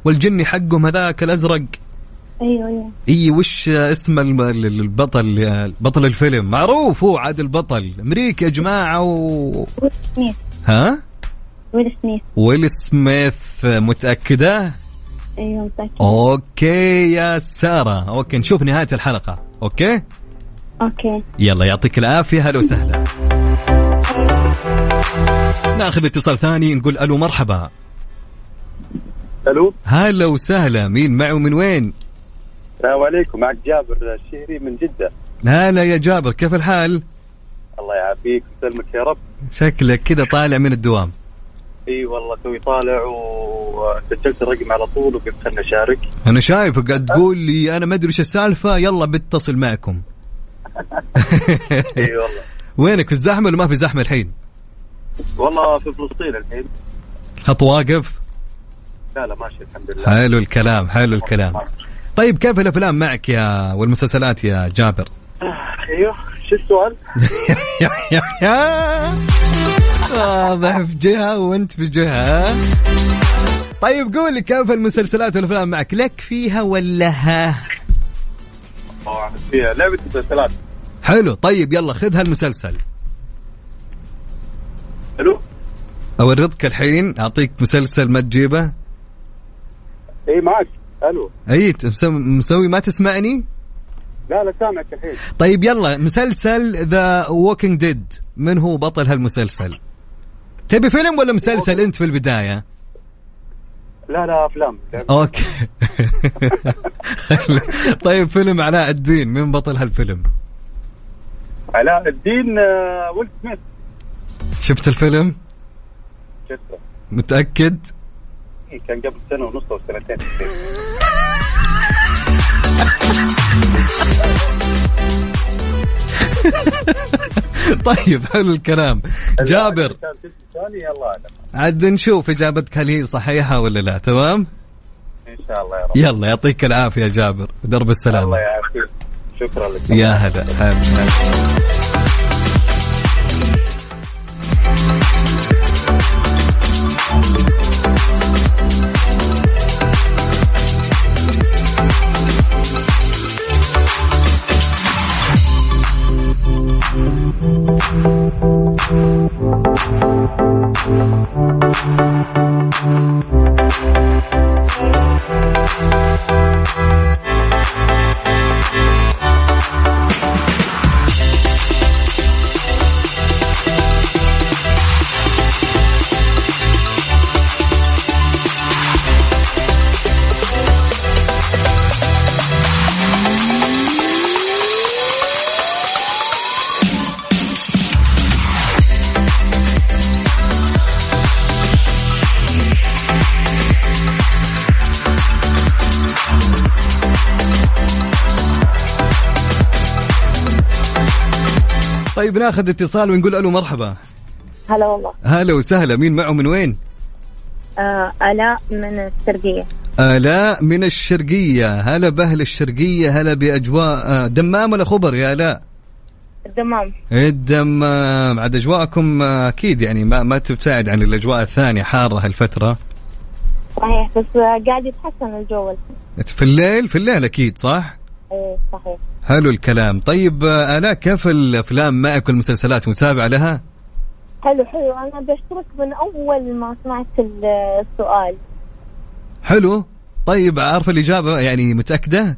والجني حقهم هذاك الأزرق. أيوه أيوه. إي وش اسم البطل بطل الفيلم؟ معروف هو عاد البطل. أمريكي يا جماعة و... سميث. ها؟ ويل سميث. ويل سميث متأكدة؟ أيوه متأكد okay يا سارة. okay نشوف نهاية الحلقة. okay؟ okay. يلا يعطيك العافية. هلا وسهلا. ناخذ اتصال ثاني نقول ألو مرحبا. ألو؟ هلا وسهلا مين معه من وين؟ السلام عليكم معك جابر الشهري من جدة. هلا يا جابر كيف الحال؟ الله يعافيك ويسلمك يا رب. شكلك كذا طالع من الدوام. إي والله توي طالع وسجلت الرقم على طول وقلت خلنا نشارك. أنا شايفك قاعد تقول لي أنا ما أدري إيش السالفة يلا بتصل معكم. إي والله. وينك في الزحمة ولا ما في زحمة الحين؟ والله في فلسطين الحين. خط واقف؟ لا لا ماشي الحمد لله. حلو الكلام حلو الكلام. طيب كيف الأفلام معك يا والمسلسلات يا جابر؟ أيوه. شو السؤال؟ واضح في جهة وأنت في جهة. طيب قول لي كيف المسلسلات والأفلام معك؟ لك فيها ولا ها؟ آه، فيها لعبة مسلسلات. حلو طيب يلا خذ هالمسلسل. ألو؟ أورطك الحين أعطيك مسلسل ما تجيبه. اي معك. ألو. أي مسوي ما تسمعني؟ لا لا سامعك الحين. طيب يلا مسلسل The Walking Dead من هو بطل هالمسلسل؟ تبي فيلم ولا مسلسل أنت في البداية؟ لا لا أفلام. أوكي. طيب فيلم علاء الدين. مين بطل هالفيلم؟ علاء الدين آه، ويل سميث. شفت الفيلم؟ شفته متأكد؟ إيه، كان قبل سنة ونص أو سنتين طيب حلو الكلام جابر أعلم. عاد نشوف إجابتك هل هي صحيحة ولا لا تمام؟ إن شاء الله يا رب يلا يعطيك العافية جابر درب السلامة الله يعافيك شكرا لك يا هلا. Thank you. طيب ناخذ اتصال ونقول ألو مرحبا. هلا والله. هلا وسهلا مين معه من وين؟ آه آلاء من الشرقية. آلاء من الشرقية. هلا بأهل الشرقية هلا بأجواء آه، دمام ولا خبر يا آلاء؟ الدمام. الدمام. عاد أجواءكم آه، أكيد يعني ما ما تبتعد عن الأجواء الثانية حارة هالفترة. صحيح بس قاعد يتحسن الجو. في الليل؟ في الليل أكيد صح؟ إيه صحيح. حلو الكلام. طيب آلاء كيف الأفلام؟ معك والمسلسلات متابعة لها؟ حلو حلو. أنا بشترك من أول ما سمعت ال- السؤال. حلو. طيب عارفة الإجابة يعني متأكدة؟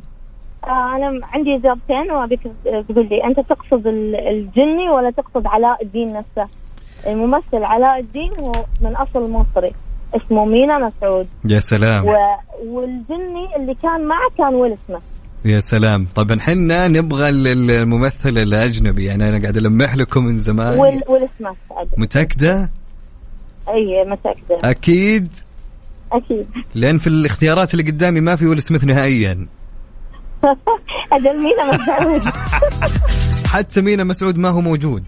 آه أنا عندي إجابتين وابيك تقول لي. أنت تقصد ال- الجني ولا تقصد علاء الدين نفسه؟ الممثل علاء الدين هو من أصل مصري اسمه مينا مسعود. يا سلام. و... والجني اللي كان معه كان ويل سميث. يا سلام. طبعا حنا نبغى ال- ال- الممثل الأجنبي. يعني أنا قاعد ألمح لكم من زمان. ويل ويل سميث. متأكدة؟ أي متأكدة. أكيد؟ أكيد. لأن في الاختيارات اللي قدامي ما في ويل سميث نهائيا. أجل مينا مسعود. حتى مينا مسعود ما هو موجود.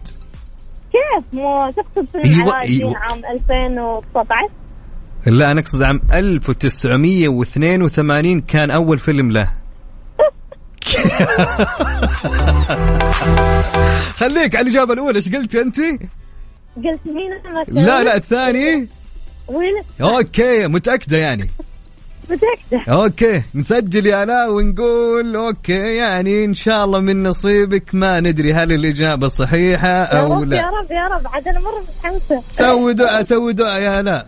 كيف؟ مو تقصد فيلم أيوة، أيوة. عام 2019 لا أنا أقصد عام 1982 كان أول فيلم له. خليك على الإجابة الأولى. إيش قلت أنت؟ قلت مسعود لا لا الثاني. ويل okay متأكدة يعني. متأكدة. okay نسجل يا الاء ونقول okay يعني إن شاء الله من نصيبك ما ندري هل الإجابة صحيحة يا أو رب يا لا رب يا رب. عاد أنا مرة متحمسة. سوي دعاء سوي دعاء يا الاء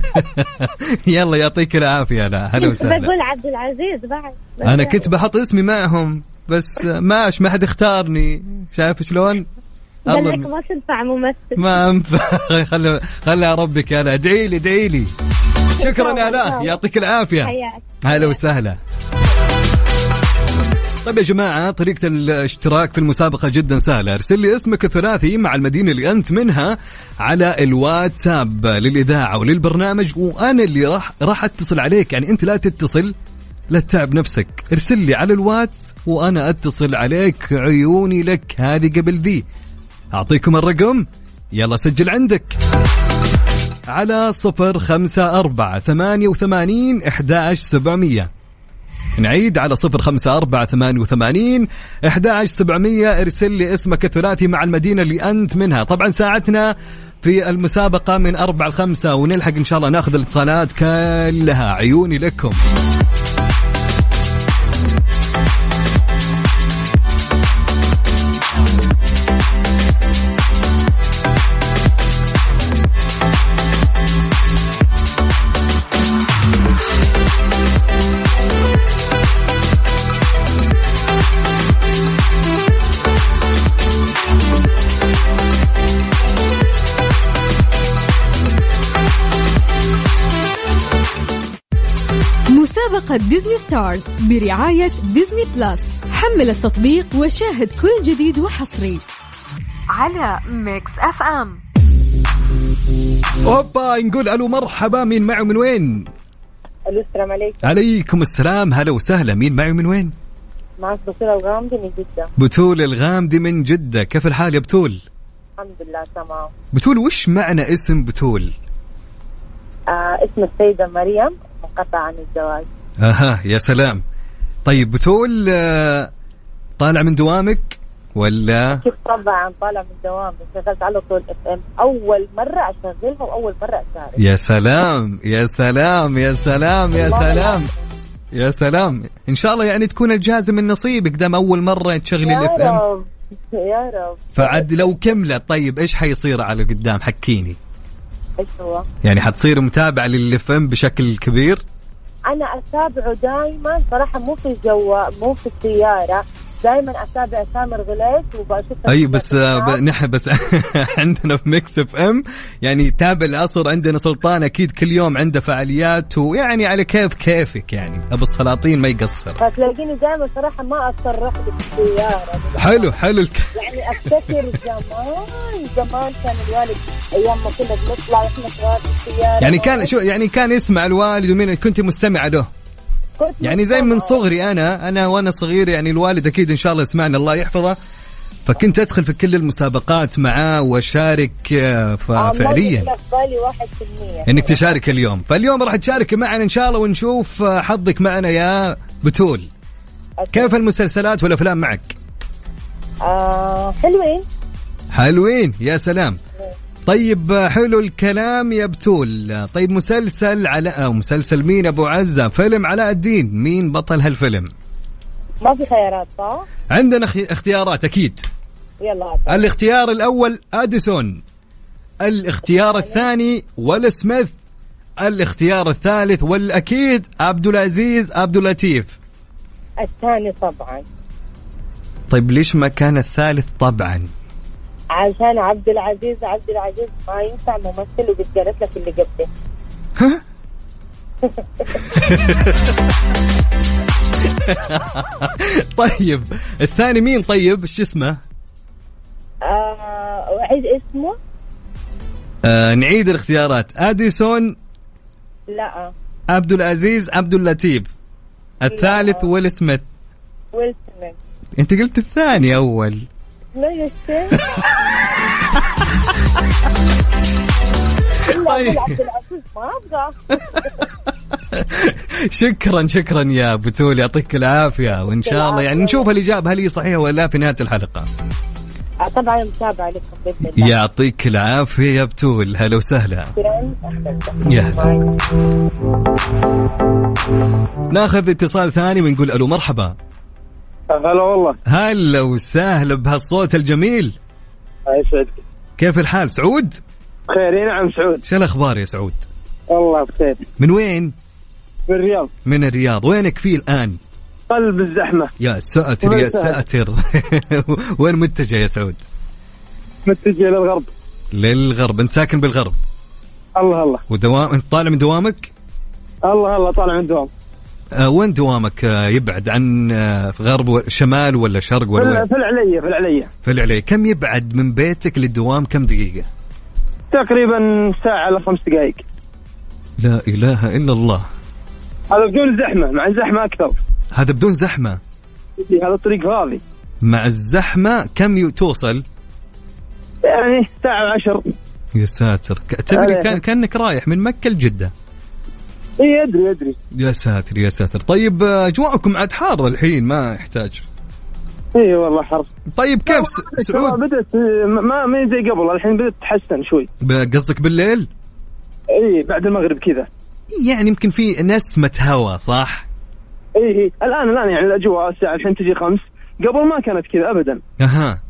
يلا يعطيك العافية. الاء هلا وسهلا. بقول عبد العزيز بعد. أنا كنت بحط اسمي معهم بس ماش ما حد اختارني. شايف شلون؟ الله ما تنفع ممثل. ما أنفع. خلي خلي ربك يا الاء ادعي لي ادعي لي. شكرا يا الاء يعطيك العافية. هلا وسهلا. طيب يا جماعة طريقة الاشتراك في المسابقة جدا سهلة. ارسل لي اسمك الثلاثي مع المدينة اللي أنت منها على الواتساب للإذاعة وللبرنامج وأنا اللي راح راح أتصل عليك. يعني أنت لا تتصل لا تتعب نفسك. ارسل لي على الواتس وأنا أتصل عليك. عيوني لك. هذه قبل ذي. أعطيكم الرقم. يلا سجل عندك. على صفر خمسة أربعة ثمانية وثمانين إحداش سبعمية. نعيد على صفر خمسة أربعة ثمانية وثمانين إحداش سبعمية ارسل لي اسمك الثلاثي مع المدينة اللي أنت منها. طبعا ساعتنا في المسابقة من أربعة لخمسة ونلحق إن شاء الله ناخذ الاتصالات كلها. عيوني لكم. مسابقة Disney Stars برعاية Disney Plus حمل التطبيق وشاهد كل جديد وحصري على Mix FM أوبا نقول ألو مرحبا مين معه من وين؟ ألو السلام عليكم عليكم السلام هلا وسهلا مين معي من وين؟ معك بصيرة الغامدي من جدة بتول الغامدي من جدة كيف الحال يا بتول؟ الحمد لله تمام بتول وش معنى اسم بتول؟ آه اسم السيدة مريم منقطع عن الزواج أها يا سلام. طيب بتول آه، طالع من دوامك ولا؟ كيف طبعا طالع من دوام شغلت على طول FM أول مرة أشغلها وأول مرة أشارك. يا سلام يا سلام يا سلام يا سلام. يا سلام. إن شاء الله يعني تكون الجائزه من نصيبك دام أول مرة تشغلي ال FM رب. يا رب. فعد لو كملت طيب إيش حيصير على قدام؟ حكيني. إيش هو؟ يعني حتصير متابعه للاف ام بشكل كبير؟ أنا أتابعه دائما صراحة مو في الجو مو في السيارة. دائما اتابع سامر غليت وبشوف أي بس نحن بس عندنا في ميكس اف ام يعني تابع العصر عندنا سلطان أكيد كل يوم عنده فعاليات ويعني على كيف كيفك يعني. أبو السلاطين ما يقصر. فتلاقيني دائما صراحة ما اتصرف السيارة حلو حلو الك... يعني أفتكر زمان زمان كان الوالد أيام ما كنا بنطلع وإحنا صغار في السيارة. يعني كان شو يعني كان يسمع الوالد ومين كنت مستمعه له. يعني زي من صغري أنا أنا وأنا صغير يعني الوالد أكيد إن شاء الله يسمعنا الله يحفظه. فكنت أدخل في كل المسابقات معاه وأشارك آه، ففعليا في المية. إنك تشارك اليوم. فاليوم راح تشارك معنا إن شاء الله ونشوف آه، حظك معنا يا بتول. كيف المسلسلات والأفلام معك؟ آه حلوين. حلوين يا سلام. طيب حلو الكلام يا بتول. طيب مسلسل علاء مسلسل مين؟ أبو عزة. فيلم علاء الدين. مين بطل هالفيلم؟ ما في خيارات صح؟ عندنا خي- اختيارات أكيد. يلا. الاختيار الأول أديسون. الاختيار الثاني ويل سميث. الاختيار الثالث والأكيد عبد العزيز عبد اللطيف. الثاني طبعا. طيب ليش ما كان الثالث طبعا؟ عشان عبد العزيز عبد العزيز ما ينفع ممثل وبتجرس لك اللي قبله طيب الثاني مين طيب؟ شو اسمه؟ آه اسمه؟ آه نعيد الاختيارات. أديسون؟ لا. عبد العزيز عبد اللطيف. الثالث ويل سميث. ويل سميث. أنت قلت الثاني أول. لا طيب. ما أبغى. شكرا شكرا يا بتول يعطيك العافية وإن شاء الله. يعني نشوف الإجابة هل هي صحيحة ولا لا في نهاية الحلقة. آه، طبعا متابعة لكم الله يعطيك العافية يا بتول هلا وسهلا. يا. هلا ناخذ اتصال ثاني ونقول ألو مرحبا. هلا والله. هلا وسهلا بهالصوت الجميل. يسعدك. كيف الحال؟ سعود؟ بخير إي نعم سعود. شو الأخبار يا سعود؟ والله بخير. من وين؟ من الرياض. من الرياض. وينك فيه الآن؟ قلب الزحمة. يا ساتر يا ساتر. وين متجه يا سعود؟ متجه للغرب. للغرب. أنت ساكن بالغرب؟ الله الله. ودوام انت طالع من دوامك؟ الله الله طالع من دوام وين دوامك؟ آه يبعد عن آه غرب شمال ولا شرق ولا وين؟ في العليه في العليه في العليه كم يبعد من بيتك للدوام؟ كم دقيقة؟ تقريبا ساعة الا خمس دقائق. لا إله إلا الله. هذا بدون زحمة مع الزحمه أكثر. هذا بدون زحمة؟ هذا الطريق فاضي. مع الزحمة كم توصل؟ يعني ساعة وعشر. يا ساتر. تدري كأنك رايح من مكة لجدة. اي ادري ادري يا ساتر يا ساتر. طيب آه، أجواءكم عاد حاره الحين ما يحتاج. اي والله حرف طيب كيف؟ سعود؟ بدأت ما ما زي قبل الحين بدأت تتحسن شوي. قصدك بالليل؟ اي بعد المغرب كذا. يعني يمكن في نسمة هواء صح؟ اي اي الآن الآن يعني الأجواء الساعة الحين تجي خمس. قبل ما كانت كذا ابدا. أها.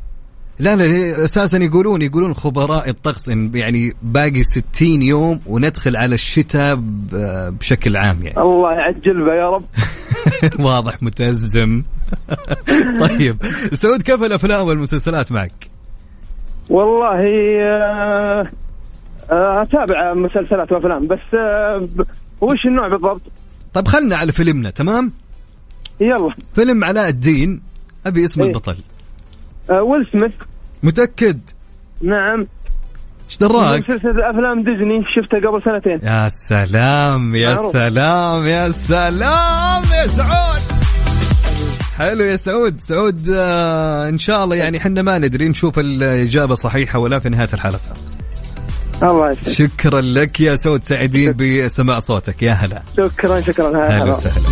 لا لا أساسا يقولون يقولون خبراء الطقس يعني باقي 60 يوم وندخل على الشتاء بشكل عام يعني الله يعجل يا رب واضح متأزم طيب سعود كيف الأفلام والمسلسلات معك؟ والله آه، آه، أتابع مسلسلات وأفلام بس آه، وش النوع بالضبط؟ طيب خلنا على فيلمنا تمام يلا فيلم علاء الدين أبي اسم إيه. البطل آه ويل سميث. متأكد؟ نعم. إيش دراك؟ سلسلة أفلام ديزني شفتها قبل سنتين. يا سلام يا معروف. سلام يا سلام يا سعود. حلو يا سعود. سعود آه إن شاء الله يعني إحنا ما ندري نشوف الإجابة صحيحة ولا في نهاية الحلقة. الله يسعدك. شكرا لك يا سعود سعيدين بسماع صوتك. يا هلا. شكرا شكرا. هلا هلا. وسهلا.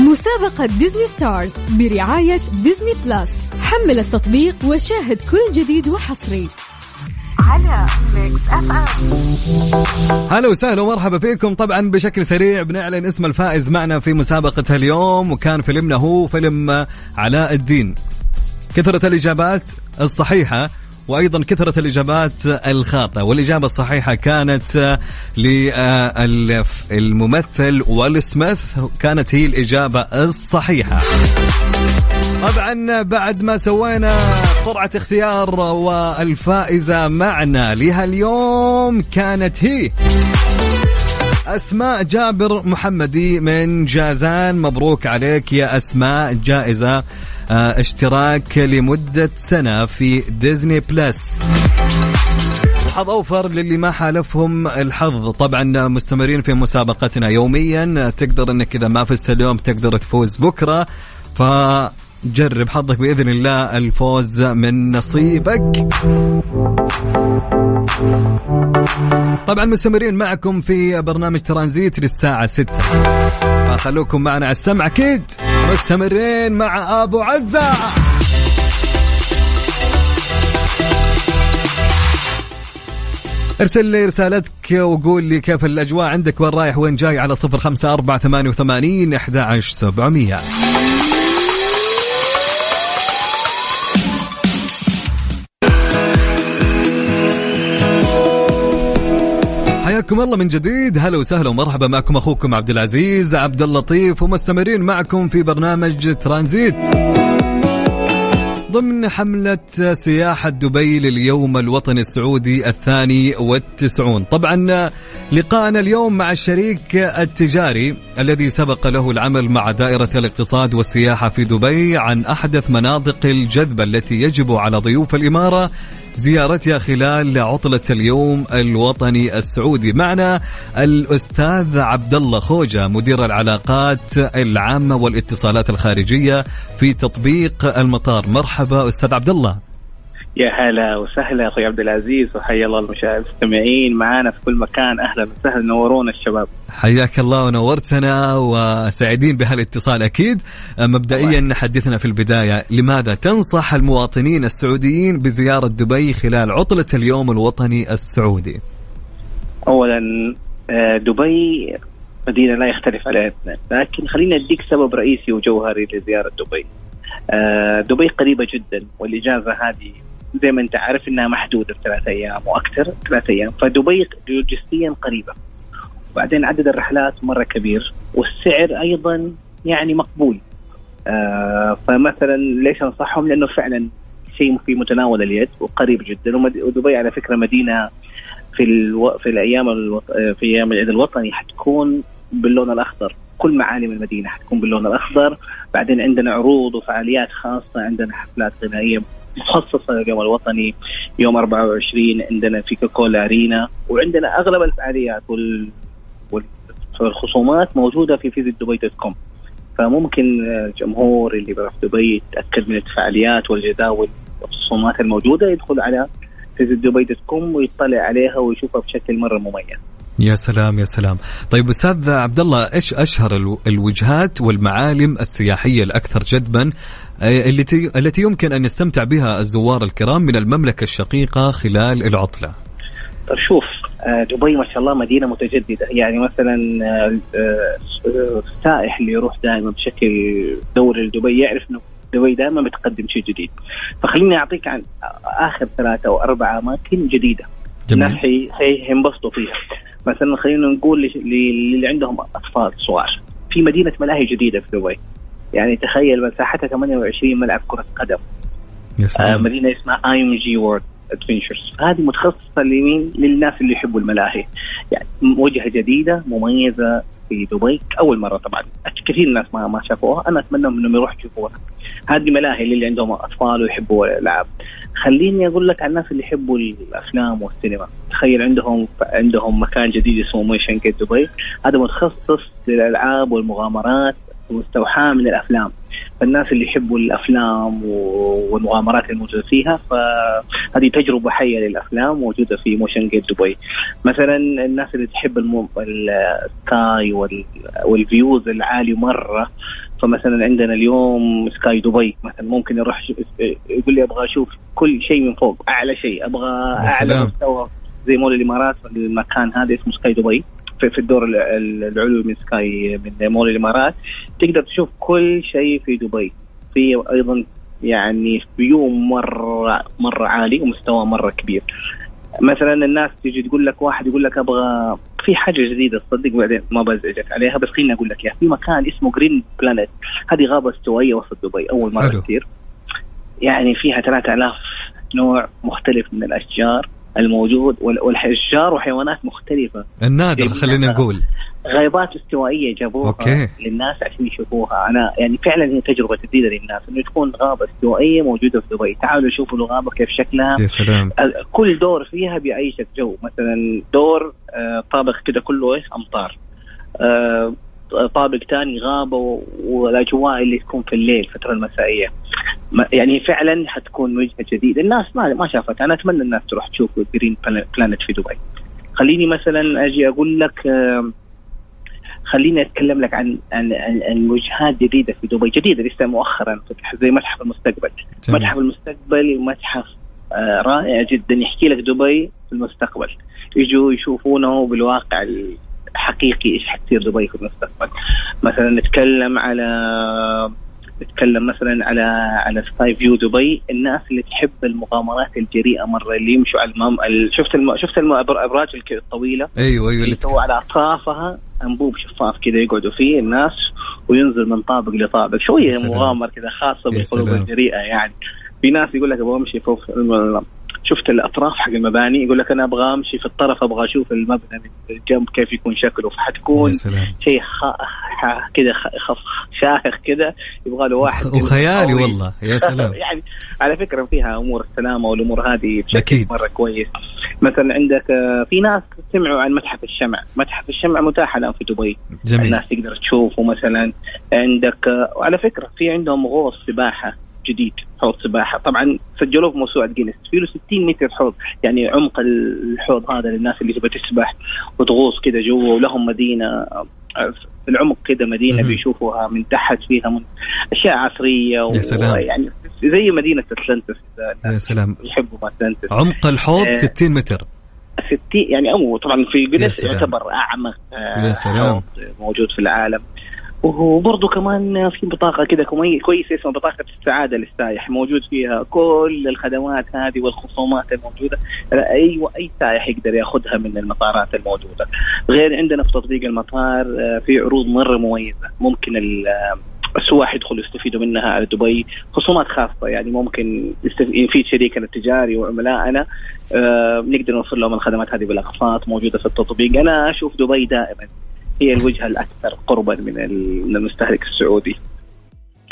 مسابقة Disney Stars برعاية Disney Plus. حمل التطبيق وشاهد كل جديد وحصري. على Mix FM هلا وسهلا ومرحبا فيكم طبعا بشكل سريع. بنعلن اسم الفائز معنا في مسابقة اليوم وكان فيلمنا هو فيلم علاء الدين. كثرة الإجابات الصحيحة وأيضا كثرة الإجابات الخاطئة والإجابة الصحيحة كانت للممثل ويل سميث كانت هي الإجابة الصحيحة. طبعا بعد ما سوينا قرعة اختيار والفائزة معنا لها اليوم كانت هي أسماء جابر محمدي من جازان. مبروك عليك يا أسماء جائزة آه، اشتراك لمدة سنة في ديزني بلس. حظ أوفر للي ما حالفهم الحظ. طبعا مستمرين في مسابقتنا يوميا. تقدر إنك إذا ما فزت اليوم تقدر تفوز بكرة. فجرب حظك بإذن الله الفوز من نصيبك. طبعا مستمرين معكم في برنامج ترانزيت للساعة 6 فخلوكم معنا على السمع. أكيد. مستمرين مع أبو عزة. ارسل لي رسالتك وقول لي كيف الأجواء عندك وين رايح وين جاي على صفر خمسة أربعة ثمانية وثمانين أحد عشر سبعمية. حياكم الله من جديد. هلا وسهلا ومرحبا معكم أخوكم عبد العزيز عبد اللطيف ومستمرين معكم في برنامج ترانزيت. ضمن حملة سياحة دبي لليوم الوطني السعودي الثاني والتسعون. طبعا لقاءنا اليوم مع الشريك التجاري الذي سبق له العمل مع دائرة الاقتصاد والسياحة في دبي عن أحدث مناطق الجذب التي يجب على ضيوف الإمارة زيارتها خلال عطلة اليوم الوطني السعودي. معنا الأستاذ عبد الله خوجة مدير العلاقات العامة والاتصالات الخارجية في تطبيق المطار. مرحبا أستاذ عبد الله يا هلا وسهلا أخوي عبد العزيز وحيا الله المستمعين معانا في كل مكان. أهلا وسهلا نورونا الشباب. حياك الله ونورتنا وسعيدين بهالاتصال أكيد. مبدئيا حدثنا في البداية لماذا تنصح المواطنين السعوديين بزيارة دبي خلال عطلة اليوم الوطني السعودي؟ اولا آه، دبي مدينة لا يختلف عليها اثنين لكن خليني أديك سبب رئيسي وجوهري لزيارة دبي. آه، دبي قريبة جدا والإجازة هذه زي ما انت عارف إنها محدودة بثلاث أيام وأكثر ثلاث أيام. فدبي لوجستيا قريبة. وبعدين عدد الرحلات مرة كبير. والسعر أيضا يعني مقبول. آه فمثلا ليش أنصحهم؟ لأنه فعلا شيء في متناول اليد وقريب جدا. ودبي على فكرة مدينة في ألو... في الأيام الوط... في أيام العيد الوطني حتكون باللون الأخضر. كل معالم المدينة حتكون باللون الأخضر. بعدين عندنا عروض وفعاليات خاصة عندنا حفلات غنائية مخصصه لليوم الوطني يوم 24 عندنا في Coca-Cola Arena وعندنا أغلب الفعاليات وال... وال... والخصومات موجودة في Visit Dubai dot com فممكن الجمهور اللي بيروح دبي يتأكد من الفعاليات والجداول والخصومات الموجودة يدخل على Visit Dubai dot com ويطلع عليها ويشوفها بشكل مرة مميز. يا سلام يا سلام. طيب أستاذ عبد الله إيش أشهر الو- الوجهات والمعالم السياحية الأكثر جذبا آه، التي التي يمكن أن يستمتع بها الزوار الكرام من المملكة الشقيقة خلال العطلة؟ طيب شوف آه، دبي ما شاء الله مدينة متجددة. يعني مثلا آه، آه، السائح اللي يروح دائما بشكل دوري لدبي يعرف إنه دبي دائما بتقدم شيء جديد. فخليني أعطيك عن آخر ثلاثة أو أربع أماكن جديدة. الناس حي- حي- حينبسطوا فيها. مثلا خلينا نقول للي عندهم أطفال صغار. في مدينة ملاهي جديدة في دبي. يعني تخيل مساحتها 28 ملعب كرة قدم. آه، مدينة اسمها IMG World Adventures هذه متخصصة لمين؟ للناس اللي يحبوا الملاهي. يعني وجهة جديدة مميزة في دبي. أول مرة طبعا. كثير ناس ما ما شافوها. أنا أتمنى إنهم يروحوا يشوفوها. هذه ملاهي للي عندهم أطفال ويحبوا الألعاب. خليني أقول لك على الناس اللي يحبوا الأفلام والسينما. تخيل عندهم عندهم مكان جديد اسمه Motiongate دبي. هذا متخصص للألعاب والمغامرات. مستوحاة من الأفلام. فالناس اللي يحبوا الأفلام والمغامرات الموجودة فيها فهذه تجربة حية للأفلام موجودة في Motiongate دبي مثلا الناس اللي تحب المو... ال sky وال... وال views العالي مرة فمثلا عندنا اليوم Sky دبي مثلا ممكن يروح يقول لي أبغى أشوف كل شيء من فوق أعلى شيء أبغى أعلى. مستوى. زي مول الإمارات المكان هذا اسمه Sky دبي في, في الدور ال- ال- العلوي من Sky من مول الإمارات. تقدر تشوف كل شيء في دبي. في أيضا يعني view مرة مرة عالي ومستوى مرة كبير. مثلا الناس تيجي تقول لك واحد يقول لك أبغى في حاجة جديدة تصدق بعدين ما بزعجك عليها بس خليني أقول لك إياها. في مكان اسمه Green Planet هذه غابة استوائية وسط دبي أول مرة. كثير يعني فيها 3000 نوع مختلف من الأشجار. الموجود وال- والاشجار وحيوانات مختلفة. النادر خلينا نقول. غابات استوائية جابوها أوكي. للناس عشان يشوفوها. أنا يعني فعلا هي تجربة جديدة للناس إنه تكون غابة استوائية موجودة في دبي. تعالوا شوفوا الغابة كيف شكلها. يا سلام. كل دور فيها بيعيشك جو. مثلا دور آه، طابق كده كله إيش أمطار. آه، طابق تاني غابة والأجواء اللي تكون في الليل الفترة المسائية. يعني فعلا حتكون وجهه جديدة. الناس ما ما شافتها. أنا أتمنى الناس تروح تشوف Green Planet في دبي. خليني مثلا أجي أقول لك خليني أتكلم لك عن عن عن, عن وجهات جديدة في دبي. جديدة لسه مؤخرا فتح زي متحف المستقبل. جميل. متحف المستقبل متحف آه، رائع جدا. يحكي لك دبي في المستقبل. يجوا يشوفونه بالواقع الحقيقي إيش حتصير دبي في المستقبل. مثلا نتكلم على نتكلم مثلا على على Sky View دبي. الناس اللي تحب المغامرات الجريئة مرة اللي يمشوا على المم... ال- شفت الم... شفت الم- الابراج الطويلة؟ أيوه أيوه اللي سووا على أطرافها أنبوب شفاف كذا يقعدوا فيه الناس وينزل من طابق لطابق. شوية. مغامره كذا خاصة بالقلوب. الجريئة يعني. في ناس يقول لك أبغى أمشي فوق شفت الأطراف حق المباني يقول لك أنا أبغى أمشي في الطرف أبغى أشوف المبنى من الجنب كيف يكون شكله. فحتكون شيء كذا شاهق كذا يبغى له واحد وخيالي. والله. يا سلام. يعني على فكرة فيها أمور السلامه والأمور هذه بشكل أكيد. مرة كويس. مثلا عندك آه، في ناس سمعوا عن متحف الشمع. متحف الشمع متاح الآن في دبي. جميل. الناس تقدر تشوفه مثلا. عندك آه، وعلى فكرة في عندهم غوص سباحة. جديد حوض سباحة طبعا سجلوه في موسوعة جينيس في له 60 متر حوض يعني عمق الحوض هذا للناس اللي تبغى تسبح وتغوص كده جوا ولهم مدينة في العمق كده مدينة. بيشوفوها من تحت فيها من أشياء عصرية يا سلام. ويعني زي مدينة أتلانتس يا سلام يحبوا أتلانتس عمق الحوض آه. 60 متر 60 يعني أو طبعا في جنس سلام. يعتبر أعمق آه، يا سلام. حوض موجود في العالم وبرضه كمان في بطاقة كده كوي- كويسة اسمها بطاقة السعادة للسائح موجود فيها كل الخدمات هذه والخصومات الموجودة. أي أي سائح يقدر ياخذها من المطارات الموجودة. غير عندنا في تطبيق المطار آه، في عروض مرة مميزة. ممكن آه، السواح يدخلوا يستفيدوا منها على دبي. خصومات خاصة يعني ممكن. في شريكنا التجاري وعملائنا آه نقدر نوفر لهم الخدمات هذه بالأقساط موجودة في التطبيق. أنا أشوف دبي دائما. هي الوجهة الأكثر قربا من ال- من المستهلك السعودي.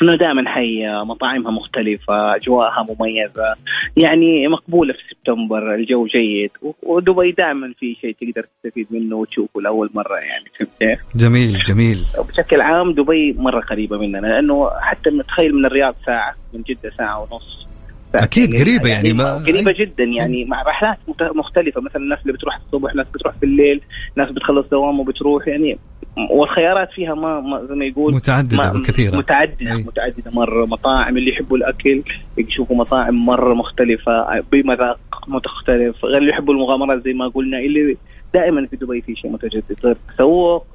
إنه دائما حيه مطاعمها مختلفة أجواءها مميزة. يعني مقبولة في سبتمبر الجو جيد. ودبي دائما في شيء تقدر تستفيد منه وتشوفه لأول مرة يعني فهمت كيف؟ جميل جميل. بشكل عام دبي مرة قريبة مننا لأنه حتى نتخيل من الرياض ساعة من جدة ساعة ونص. ساعة أكيد يعني قريبة يعني ما- قريبة جدا يعني مع رحلات مختلفة مثلا الناس اللي بتروح الصبح ناس بتروح بالليل ناس بتخلص دوام وبتروح يعني والخيارات فيها ما, ما زي ما يقول متعددة ما- وكثيرة. متعددة أي. متعددة مرة مطاعم اللي يحبوا الأكل يشوفوا مطاعم مرة مختلفة بمذاق مختلف غير اللي يحبوا المغامرات زي ما قلنا اللي دائما في دبي في شيء متجدد غير التسوق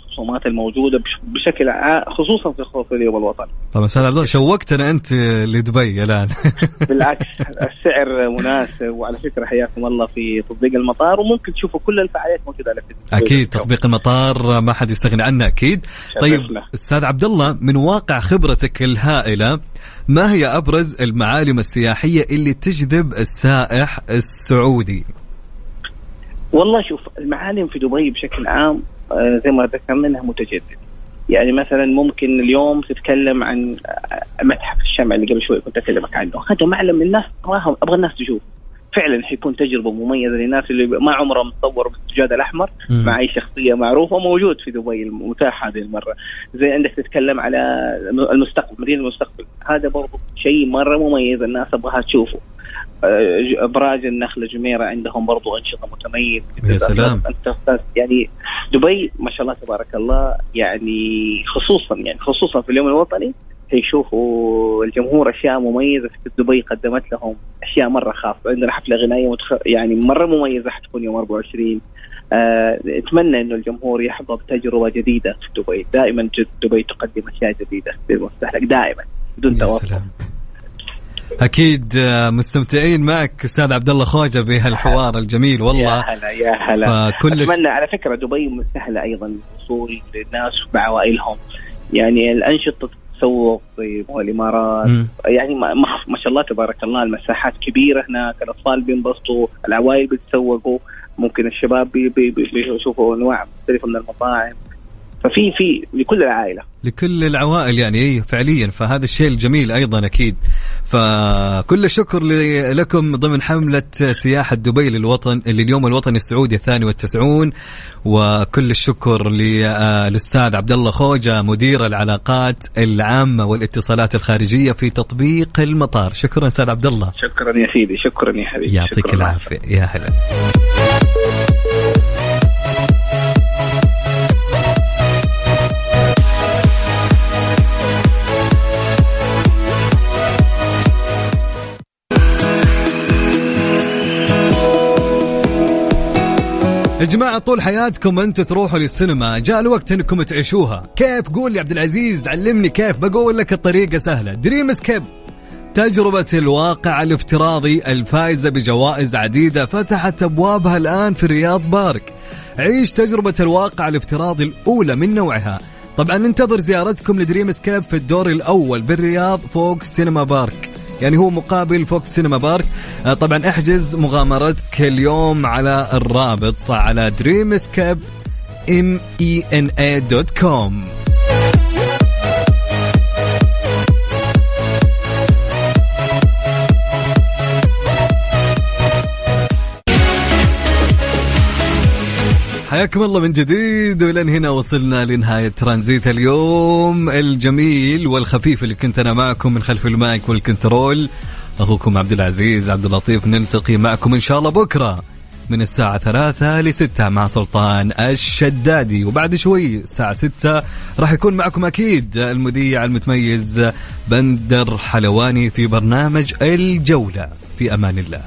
الخصومات الموجودة بش- بشكل عام خصوصا في خصوص اليوم الوطني. طبعا أستاذ عبد الله شوقتنا أنت لدبي الآن. بالعكس السعر مناسب وعلى فكرة حياكم الله في تطبيق المطار وممكن تشوفوا كل الفعاليات موجودة على فيسبوك أكيد تطبيق المطار ما حد يستغني عنه أكيد. طيب. أستاذ عبد الله من واقع خبرتك الهائلة ما هي أبرز المعالم السياحية اللي تجذب السائح السعودي؟ والله شوف المعالم في دبي بشكل عام آه، زي ما ذكرنا انها متجدده يعني مثلا ممكن اليوم تتكلم عن آه، متحف الشمع اللي قبل شوي كنت أكلمك عنه. هذا معلم الناس أبغى الناس تشوف فعلا حيكون تجربة مميزة للناس اللي ما عمرهم تصوروا بالسجاد الأحمر. مع اي شخصية معروفة موجود في دبي متاح هذه المرة. زي عندك تتكلم على المستقبل مدينة المستقبل. هذا برضو شيء مرة مميز الناس أبغاها تشوفه. إبراج النخلة جميرة عندهم برضو أنشطة متميزة. يا سلام. يعني دبي ما شاء الله تبارك الله يعني خصوصا يعني خصوصا في اليوم الوطني يشوفوا الجمهور أشياء مميزة في دبي قدمت لهم أشياء مرة خاصة. عندنا حفلة غنائية متخ... يعني مرة مميزة حتكون يوم 24 آه، أتمنى إنه الجمهور يحظى بتجربة جديدة في دبي. دائما دبي تقدم أشياء جديدة للمستهلك دائما بدون توقف. أكيد آه، مستمتعين معك أستاذ عبد الله خوجه بهالحوار الجميل والله. يا هلا يا هلا. فكل أتمنى على فكرة دبي سهله أيضا الوصول للناس بعوائلهم. يعني الأنشطة تسوق طيب والامارات مم. يعني ما, ما شاء الله تبارك الله المساحات كبيرة هناك الأطفال بينبسطوا العوائل بيتسوقوا. ممكن الشباب بي بي بي بيشوفوا أنواع مختلفة من المطاعم. ففي في لكل العائلة. لكل العوائل يعني اي فعليا. فهذا الشيء الجميل أيضا أكيد. فكل الشكر لكم ضمن حملة سياحة دبي للوطن لليوم الوطني السعودي الثاني والتسعون. وكل الشكر للأستاذ عبد الله خوجة مدير العلاقات العامة والاتصالات الخارجية في تطبيق المطار. شكرا أستاذ عبد الله. شكرا يا سيدي. شكرا يا حبيبي. يعطيك شكراً. العافية. يا هلا. يا جماعة طول حياتكم أنتم تروحوا للسينما. جاء الوقت أنكم تعيشوها. كيف؟ قول لي عبد العزيز علمني كيف. بقول لك الطريقة سهلة. Dreamscape تجربة الواقع الافتراضي الفائزة بجوائز عديدة فتحت أبوابها الآن في رياض بارك. عيش تجربة الواقع الافتراضي الأولى من نوعها. طبعا ننتظر زيارتكم ل Dreamscape في الدور الأول بالرياض فوق سينما بارك. يعني هو مقابل VOX سينما بارك. آه، طبعا أحجز مغامرتك اليوم على الرابط على dream M E N A dot com حياكم الله من جديد وإلى هنا وصلنا لنهاية ترانزيت اليوم الجميل والخفيف اللي كنت أنا معكم من خلف ال mic وال control. أخوكم عبد العزيز عبد اللطيف نلتقي معكم إن شاء الله بكرة من الساعة ثلاثة لستة مع سلطان الشدادي. وبعد شوي الساعة ستة راح يكون معكم أكيد المذيع المتميز بندر حلواني في برنامج الجولة. في أمان الله.